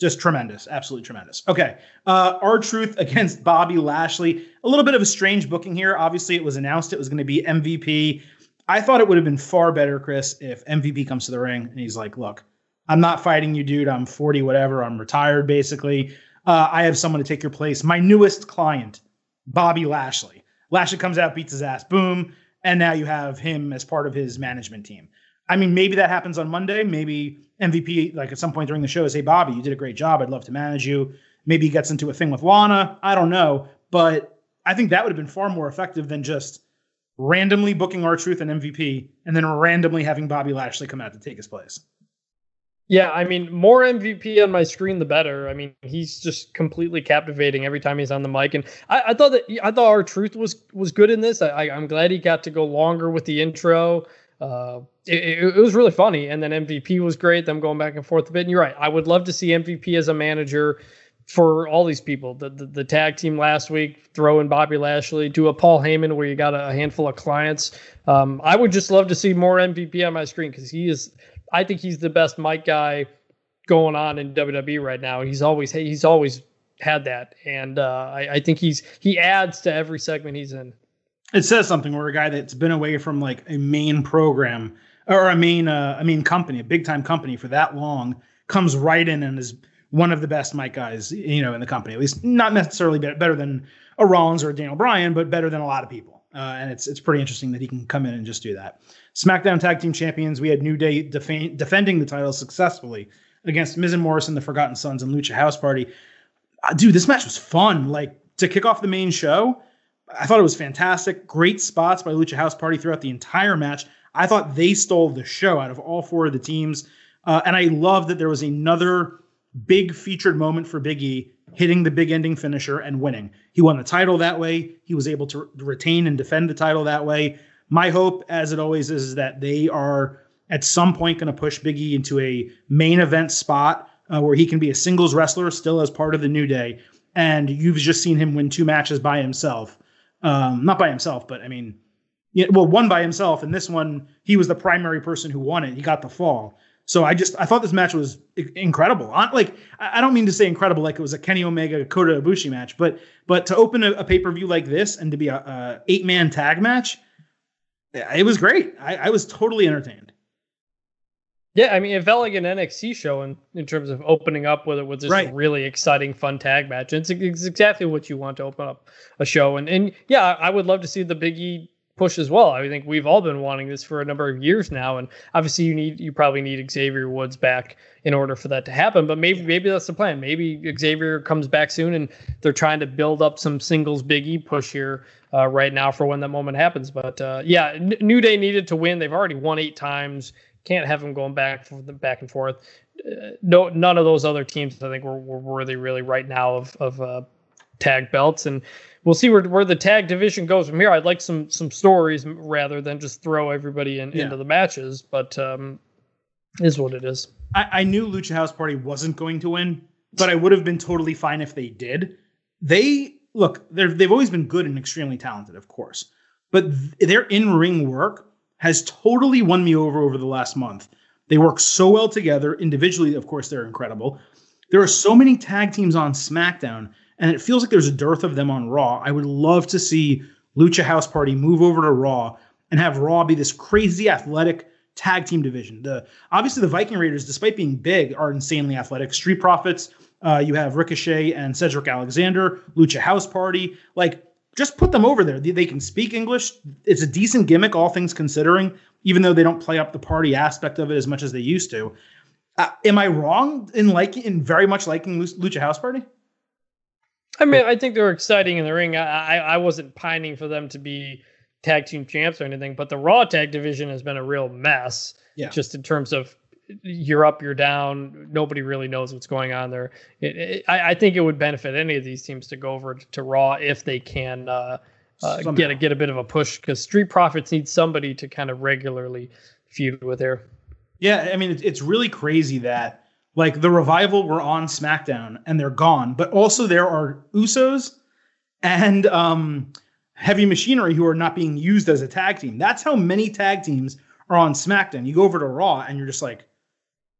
Just tremendous, absolutely tremendous. Okay, uh, R-Truth against Bobby Lashley. A little bit of a strange booking here. Obviously, it was announced it was going to be MVP. I thought it would have been far better, Chris, if MVP comes to the ring and he's like, "Look, I'm not fighting you, dude. I'm 40, whatever. I'm retired, basically. Uh, I have someone to take your place. My newest client, Bobby Lashley. Lashley comes out, beats his ass, boom. And now you have him as part of his management team. I mean, maybe that happens on Monday. Maybe MVP, like at some point during the show, is, hey, Bobby, you did a great job. I'd love to manage you. Maybe he gets into a thing with Lana. I don't know. But I think that would have been far more effective than just randomly booking R-Truth and MVP and then randomly having Bobby Lashley come out to take his place. Yeah, I mean, more MVP on my screen, the better. I mean, he's just completely captivating every time he's on the mic, and I, I thought that I thought R-Truth was was good in this. I, am glad he got to go longer with the intro. Uh, it, it, was really funny, and then MVP was great. Them going back and forth a bit. And you're right. I would love to see MVP as a manager for all these people. The, the, the tag team last week, throw in Bobby Lashley, do a Paul Heyman where you got a, handful of clients. Um, I would just love to see more MVP on my screen because he is I think he's the best mic guy going on in WWE right now. He's always he's always had that, and uh, I, I think he's he adds to every segment he's in. It says something where a guy that's been away from like a main program or a main uh, a main company, a big time company for that long, comes right in and is one of the best mic guys, you know, in the company. At least not necessarily better than a Rollins or a Daniel Bryan, but better than a lot of people. Uh, and it's it's pretty interesting that he can come in and just do that. SmackDown Tag Team Champions, we had New Day defending the title successfully against Miz and Morrison, the Forgotten Sons, and Lucha House Party. Uh, dude, this match was fun. Like to kick off the main show, I thought it was fantastic. Great spots by Lucha House Party throughout the entire match. I thought they stole the show out of all four of the teams. Uh, and I love that there was another big featured moment for Big E hitting the big ending finisher and winning. He won the title that way. He was able to retain and defend the title that way my hope, as it always is, is that they are at some point going to push Biggie into a main event spot uh, where he can be a singles wrestler still as part of the New Day. And you've just seen him win two matches by himself. Um, not by himself, but I mean, yeah, well, one by himself, and this one he was the primary person who won it. He got the fall. So I just I thought this match was incredible. Like I don't mean to say incredible like it was a Kenny Omega Kota Ibushi match, but but to open a, a pay per view like this and to be a, a eight man tag match, it was great. I, I was totally entertained. Yeah, I mean, it felt like an NXT show in, in terms of opening up with it with this right. really exciting, fun tag match. It's, it's exactly what you want to open up a show. And and yeah, I would love to see the Big E push as well. I think we've all been wanting this for a number of years now, and obviously you need you probably need Xavier Woods back in order for that to happen. But maybe maybe that's the plan. Maybe Xavier comes back soon, and they're trying to build up some singles Big E push here uh, right now for when that moment happens. But uh, yeah, New Day needed to win. They've already won eight times. Can't have them going back for the back and forth. Uh, no, none of those other teams I think were, were worthy really right now of of uh, tag belts and we'll see where, where the tag division goes from here. I'd like some some stories rather than just throw everybody in, yeah. into the matches, but um, is what it is. I, I knew Lucha House Party wasn't going to win, but I would have been totally fine if they did. They look, they've always been good and extremely talented, of course, but th- their in ring work has totally won me over over the last month. They work so well together. Individually, of course, they're incredible. There are so many tag teams on SmackDown and it feels like there's a dearth of them on Raw. I would love to see Lucha House Party move over to Raw and have Raw be this crazy athletic tag team division. The obviously the Viking Raiders, despite being big, are insanely athletic. Street Profits, uh, you have Ricochet and Cedric Alexander, Lucha House Party, like. Just put them over there. They can speak English. It's a decent gimmick, all things considering, even though they don't play up the party aspect of it as much as they used to. Uh, am I wrong in liking, in very much liking Lucha House Party? I mean, I think they're exciting in the ring. I, I, I wasn't pining for them to be tag team champs or anything, but the Raw tag division has been a real mess. Yeah. Just in terms of you're up, you're down. Nobody really knows what's going on there. It, it, I, I, think it would benefit any of these teams to go over to Raw if they can uh, uh, get a get a bit of a push because Street Profits need somebody to kind of regularly feud with there. Yeah, I mean, it's, it's really crazy that like the revival were on SmackDown and they're gone, but also there are Usos and um, Heavy Machinery who are not being used as a tag team. That's how many tag teams are on SmackDown. You go over to Raw and you're just like,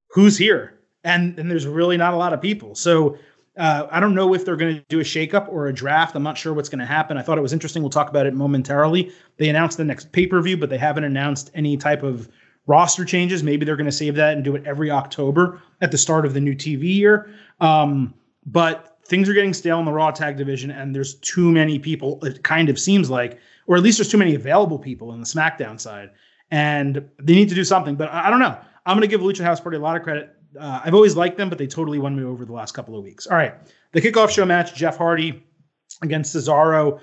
who's here? And and there's really not a lot of people. So uh, I don't know if they're going to do a shakeup or a draft. I'm not sure what's going to happen. I thought it was interesting. We'll talk about it momentarily. They announced the next pay per view, but they haven't announced any type of roster changes. Maybe they're going to save that and do it every October at the start of the new TV year. Um, but things are getting stale in the Raw tag division, and there's too many people. It kind of seems like, or at least there's too many available people in the SmackDown side, and they need to do something. But I, I don't know. I'm going to give Lucha House Party a lot of credit. Uh, I've always liked them, but they totally won me over the last couple of weeks. All right, the kickoff show match: Jeff Hardy against Cesaro.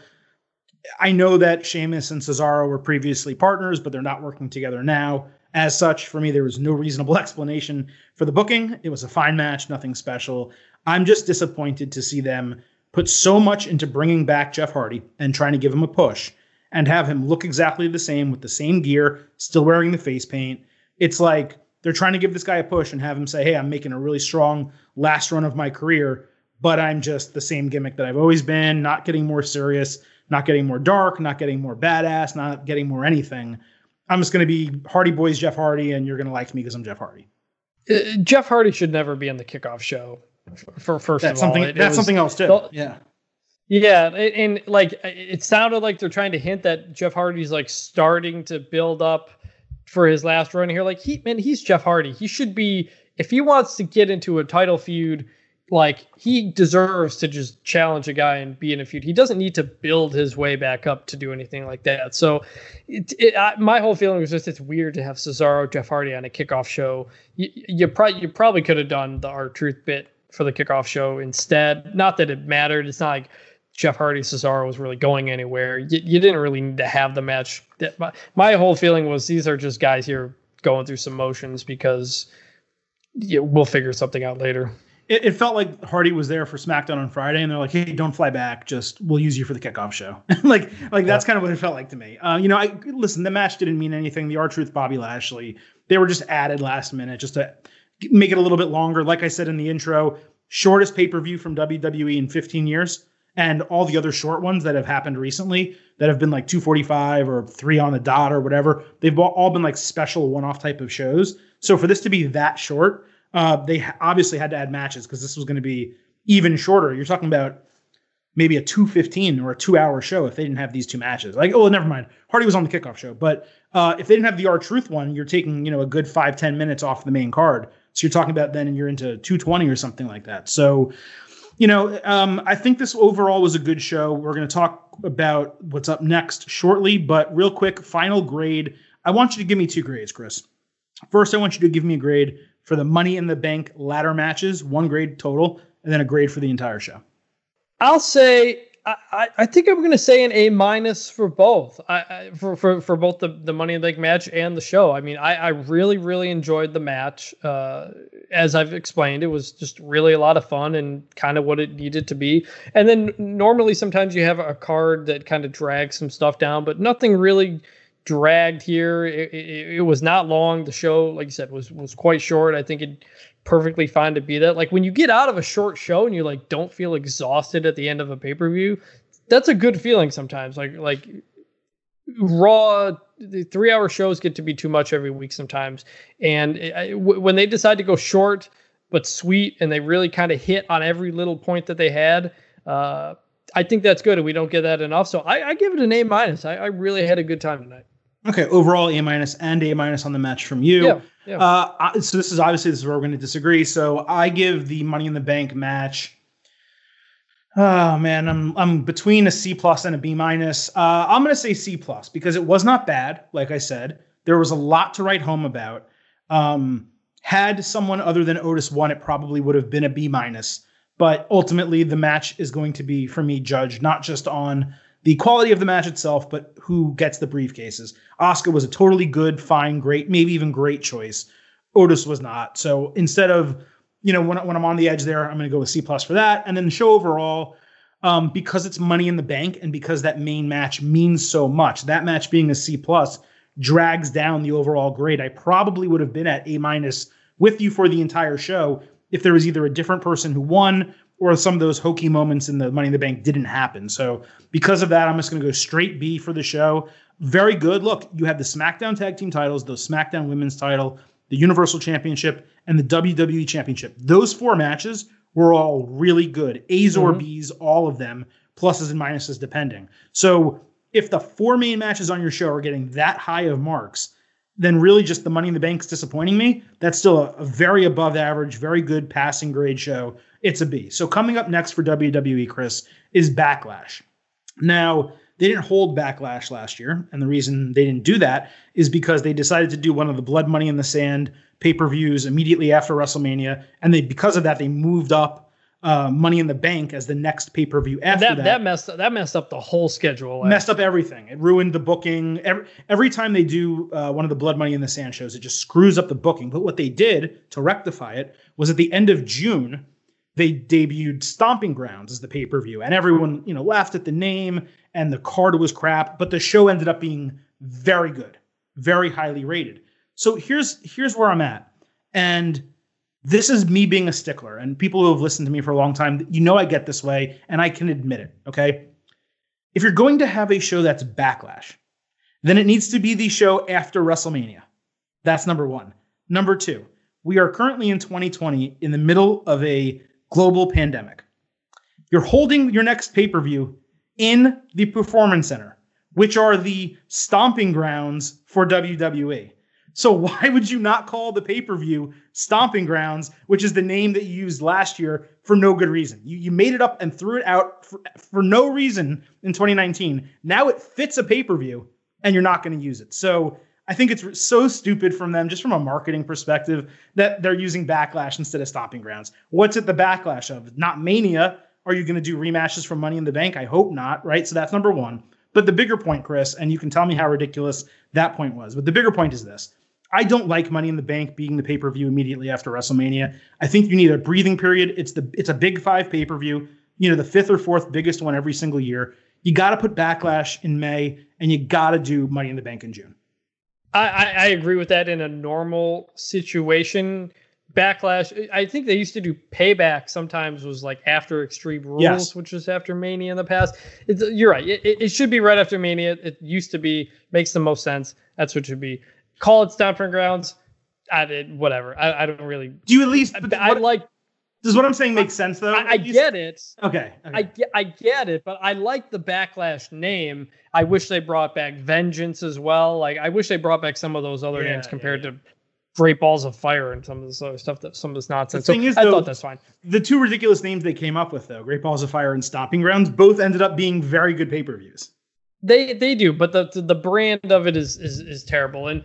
I know that Sheamus and Cesaro were previously partners, but they're not working together now. As such, for me, there was no reasonable explanation for the booking. It was a fine match, nothing special. I'm just disappointed to see them put so much into bringing back Jeff Hardy and trying to give him a push and have him look exactly the same with the same gear, still wearing the face paint. It's like they're trying to give this guy a push and have him say, Hey, I'm making a really strong last run of my career, but I'm just the same gimmick that I've always been, not getting more serious, not getting more dark, not getting more badass, not getting more anything. I'm just going to be Hardy Boys Jeff Hardy, and you're going to like me because I'm Jeff Hardy. Uh, Jeff Hardy should never be in the kickoff show. For first that's of something. all, it, that's it was, something else too. The, yeah. Yeah, and, and like it sounded like they're trying to hint that Jeff Hardy's like starting to build up for his last run here. Like he man, he's Jeff Hardy. He should be if he wants to get into a title feud like he deserves to just challenge a guy and be in a feud. He doesn't need to build his way back up to do anything like that. So, it, it, I, my whole feeling was just it's weird to have Cesaro, Jeff Hardy on a kickoff show. You, you probably you probably could have done the R-Truth bit for the kickoff show instead. Not that it mattered. It's not like Jeff Hardy Cesaro was really going anywhere. You, you didn't really need to have the match. My, my whole feeling was these are just guys here going through some motions because yeah, we'll figure something out later it, it, felt like Hardy was there for SmackDown on Friday, and they're like, "Hey, don't fly back. Just we'll use you for the kickoff show." like, like that's kind of what it felt like to me. Uh, you know, I listen. The match didn't mean anything. The R-Truth, Bobby Lashley, they were just added last minute just to make it a little bit longer. Like I said in the intro, shortest pay per view from WWE in 15 years, and all the other short ones that have happened recently that have been like 245 or three on the dot or whatever, they've all been like special one off type of shows. So for this to be that short uh, they obviously had to add matches because this was going to be even shorter. You're talking about maybe a 215 or a two hour show if they didn't have these two matches. Like, oh, never mind. Hardy was on the kickoff show. But uh, if they didn't have the R-Truth one, you're taking, you know, a good five, 10 minutes off the main card. So you're talking about then you're into 220 or something like that. So, you know, um, I think this overall was a good show. We're going to talk about what's up next shortly. But real quick, final grade. I want you to give me two grades, Chris. First, I want you to give me a grade for the Money in the Bank ladder matches, one grade total, and then a grade for the entire show. I'll say I, I think I'm going to say an A minus for both. I, I, for, for for both the, the Money in the Bank match and the show. I mean, I, I really really enjoyed the match. Uh, as I've explained, it was just really a lot of fun and kind of what it needed to be. And then normally sometimes you have a card that kind of drags some stuff down, but nothing really dragged here. It, it, it, was not long. The show, like you said, was was quite short. I think it perfectly fine to be that. Like when you get out of a short show and you like don't feel exhausted at the end of a pay per view, that's a good feeling sometimes. Like like raw the three hour shows get to be too much every week sometimes. And it, w- when they decide to go short but sweet and they really kind of hit on every little point that they had. Uh, I think that's good, and we don't get that enough. So I, I give it an A minus. I, I really had a good time tonight. Okay, overall A minus and A minus on the match from you. Yeah, yeah. Uh, so this is obviously this is where we're going to disagree. So I give the Money in the Bank match. Oh man, I'm I'm between a C plus and a B minus. Uh, I'm going to say C plus because it was not bad. Like I said, there was a lot to write home about. Um, had someone other than Otis won, it probably would have been a B minus. But ultimately, the match is going to be for me judged not just on the quality of the match itself, but who gets the briefcases. Asuka was a totally good, fine, great, maybe even great choice. Otis was not. So instead of, you know, when, when I'm on the edge there, I'm going to go with C plus for that. And then the show overall, um, because it's money in the bank and because that main match means so much, that match being a C plus drags down the overall grade. I probably would have been at A minus with you for the entire show if there was either a different person who won or some of those hokey moments in the Money in the Bank didn't happen. So because of that, I'm just going to go straight B for the show. Very good. Look, you have the SmackDown Tag Team titles, the SmackDown Women's title, the Universal Championship, and the WWE Championship. Those four matches were all really good. A's or mm-hmm. B's, all of them, pluses and minuses depending. So if the four main matches on your show are getting that high of marks, then really just the Money in the Bank's disappointing me. That's still a, a, very above average, very good passing grade show. It's a B. So coming up next for WWE, Chris, is Backlash. Now, they didn't hold Backlash last year, and the reason they didn't do that is because they decided to do one of the Blood Money in the Sand pay-per-views immediately after WrestleMania, and they because of that they moved up uh, Money in the Bank as the next pay per view after that, that. That messed that messed up the whole schedule. Messed up everything. It ruined the booking. Every, every time they do uh, one of the Blood Money in the Sand shows, it just screws up the booking. But what they did to rectify it was at the end of June, they debuted Stomping Grounds as the pay per view, and everyone you know laughed at the name and the card was crap, but the show ended up being very good, very highly rated. So here's here's where I'm at, and this is me being a stickler and people who have listened to me for a long time you know i get this way and i can admit it okay? If you're going to have a show that's backlash then it needs to be the show after wrestlemania. That's number one. Number two we are currently in 2020 in the middle of a global pandemic you're holding your next pay-per-view in the performance center which are the stomping grounds for wwe so why would you not call the pay-per-view Stomping Grounds, which is the name that you used last year for no good reason? You, you made it up and threw it out for, for no reason in 2019. Now it fits a pay-per-view and you're not going to use it. So I think it's so stupid from them, just from a marketing perspective, that they're using Backlash instead of Stomping Grounds. What's it the backlash of? Not Mania. Are you going to do rematches for Money in the Bank? I hope not, right? So that's number one. But the bigger point, Chris, and you can tell me how ridiculous that point was, but the bigger point is this I don't like Money in the Bank being the pay per view immediately after WrestleMania. I think you need a breathing period. It's the it's a big five pay per view. You know, the fifth or fourth biggest one every single year. You got to put Backlash in May, and you got to do Money in the Bank in June. I, I, I agree with that in a normal situation. Backlash, I think they used to do payback sometimes was like after Extreme Rules, yes. which was after Mania in the past. It's, you're right. It, it, should be right after Mania. It used to be, makes the most sense. That's what it should be call it stomping grounds. I did whatever. I, I don't really. Do you at least? I, I like. Does what I'm saying make sense though? I, I get it. Okay. okay. I get I get it, but I like the backlash name. I wish they brought back Vengeance as well. Like I wish they brought back some of those other yeah, names compared yeah, yeah. to Great Balls of Fire and some of this other stuff that some of this nonsense. The thing so is, I though, thought that's fine. The two ridiculous names they came up with though, Great Balls of Fire and Stomping Grounds, both ended up being very good pay per views. They they do, but the the brand of it is is is terrible. And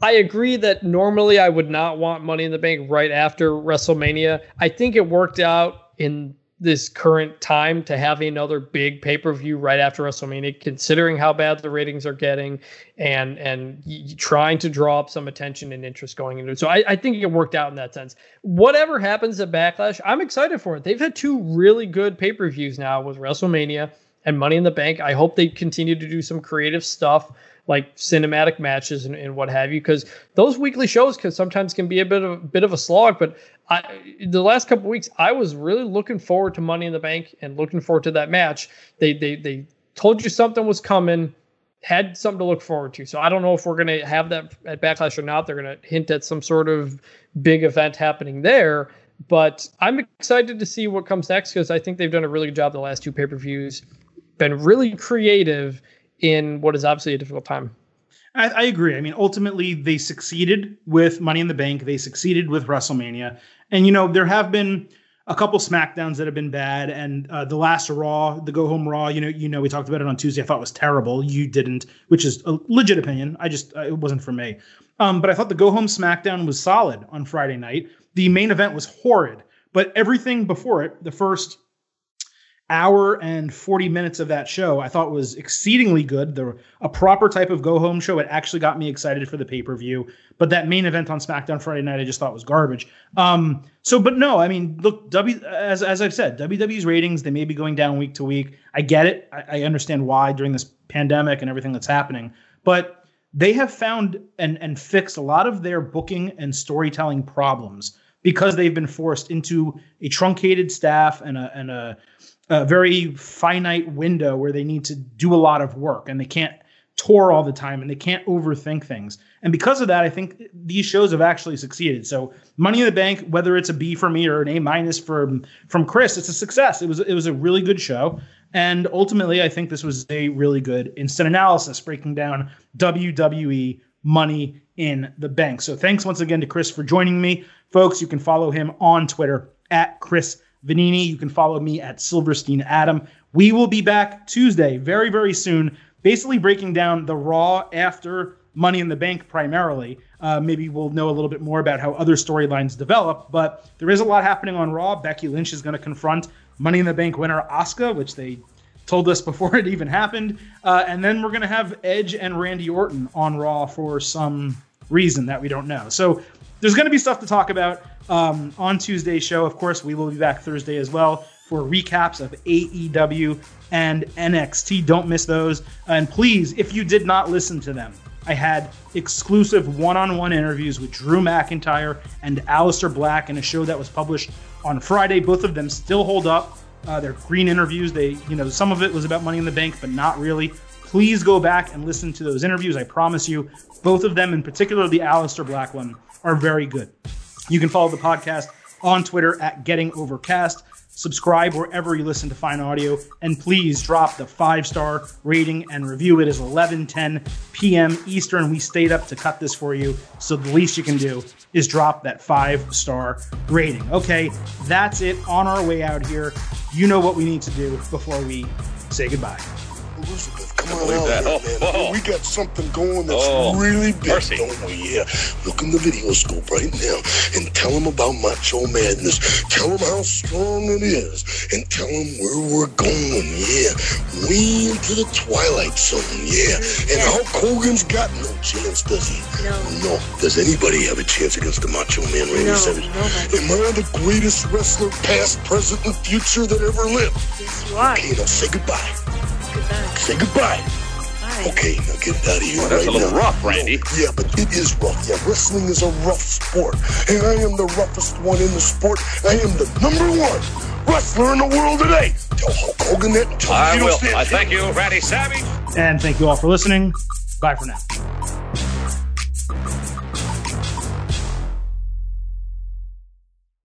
I agree that normally I would not want Money in the Bank right after WrestleMania. I think it worked out in this current time to have another big pay per view right after WrestleMania, considering how bad the ratings are getting, and and trying to draw up some attention and interest going into it. So I, I think it worked out in that sense. Whatever happens at Backlash, I'm excited for it. They've had two really good pay per views now with WrestleMania and Money in the Bank. I hope they continue to do some creative stuff like cinematic matches and, and what have you, because those weekly shows can sometimes can be a bit of a bit of a slog. But I, the last couple weeks, I was really looking forward to Money in the Bank and looking forward to that match. They they they told you something was coming, had something to look forward to. So I don't know if we're gonna have that at Backlash or not. They're gonna hint at some sort of big event happening there. But I'm excited to see what comes next because I think they've done a really good job the last two pay per views been really creative in what is obviously a difficult time. I, I, agree. I mean, ultimately, they succeeded with Money in the Bank. They succeeded with WrestleMania, and you know there have been a couple Smackdowns that have been bad, and uh, the last Raw, the Go Home Raw. You know, you know, we talked about it on Tuesday. I thought was terrible. You didn't, which is a legit opinion. I just uh, it wasn't for me. Um, but I thought the Go Home SmackDown was solid on Friday night. The main event was horrid, but everything before it, the first hour and 40 minutes of that show I thought was exceedingly good. The a proper type of go home show. It actually got me excited for the pay per view. But that main event on SmackDown Friday night I just thought was garbage. Um, so, but no, I mean, look, W as as I've said, WWE's ratings they may be going down week to week. I get it. I, I understand why during this pandemic and everything that's happening, but they have found and and fixed a lot of their booking and storytelling problems because they've been forced into a truncated staff and a and a a very finite window where they need to do a lot of work and they can't tour all the time and they can't overthink things. And because of that, I think these shows have actually succeeded. So Money in the Bank, whether it's a B for me or an A minus from from Chris, it's a success. It was it was a really good show. And ultimately, I think this was a really good instant analysis breaking down WWE Money in the Bank. So thanks once again to Chris for joining me. Folks, you can follow him on Twitter at Chris Vannini. You can follow me at Silverstein Adam. We will be back Tuesday, very, very soon, basically breaking down the Raw after Money in the Bank primarily. Uh, maybe we'll know a little bit more about how other storylines develop, but there is a lot happening on Raw. Becky Lynch is going to confront Money in the Bank winner Asuka, which they told us before it even happened. Uh, and then we're going to have Edge and Randy Orton on Raw for some reason that we don't know. So there's going to be stuff to talk about um, on Tuesday's show. Of course, we will be back Thursday as well for recaps of AEW and NXT. Don't miss those. And please, if you did not listen to them, I had exclusive one on one interviews with Drew McIntyre and Aleister Black in a show that was published on Friday. Both of them still hold up. Uh, they're green interviews. They, you know, some of it was about Money in the Bank, but not really. Please go back and listen to those interviews. I promise you, both of them, in particular the Aleister Black one, are very good. You can follow the podcast on Twitter at Getting Overcast. Subscribe wherever you listen to fine audio, and please drop the five star rating and review. It is 11:10 p.m. Eastern. We stayed up to cut this for you, so the least you can do is drop that five star rating. Okay, that's it. On our way out here, you know what we need to do before we say goodbye. Elizabeth, come on out that. here, oh, man. Oh. We got something going that's oh, really big, mercy. don't we? Yeah. Look in the video scope right now and tell them about Macho Madness. Tell them how strong it is and tell them where we're going. Yeah. Way into the Twilight Zone. Yeah. And Hulk Hogan's got no chance, does he? No. No. Does anybody have a chance against the Macho Man, Randy no, Savage? Nobody. Am I the greatest wrestler, past, present, and future that ever lived? Yes, you are. Okay, now say goodbye. Goodbye. Say goodbye. Bye. Okay, now get out of here well, that's right a little now. rough, Randy. No, yeah, but it is rough. Yeah, wrestling is a rough sport, and I am the roughest one in the sport. I am the number one wrestler in the world today. Tell Hulk Hogan that. Tell I will. I thank you, Randy Savage. And thank you all for listening. Bye for now.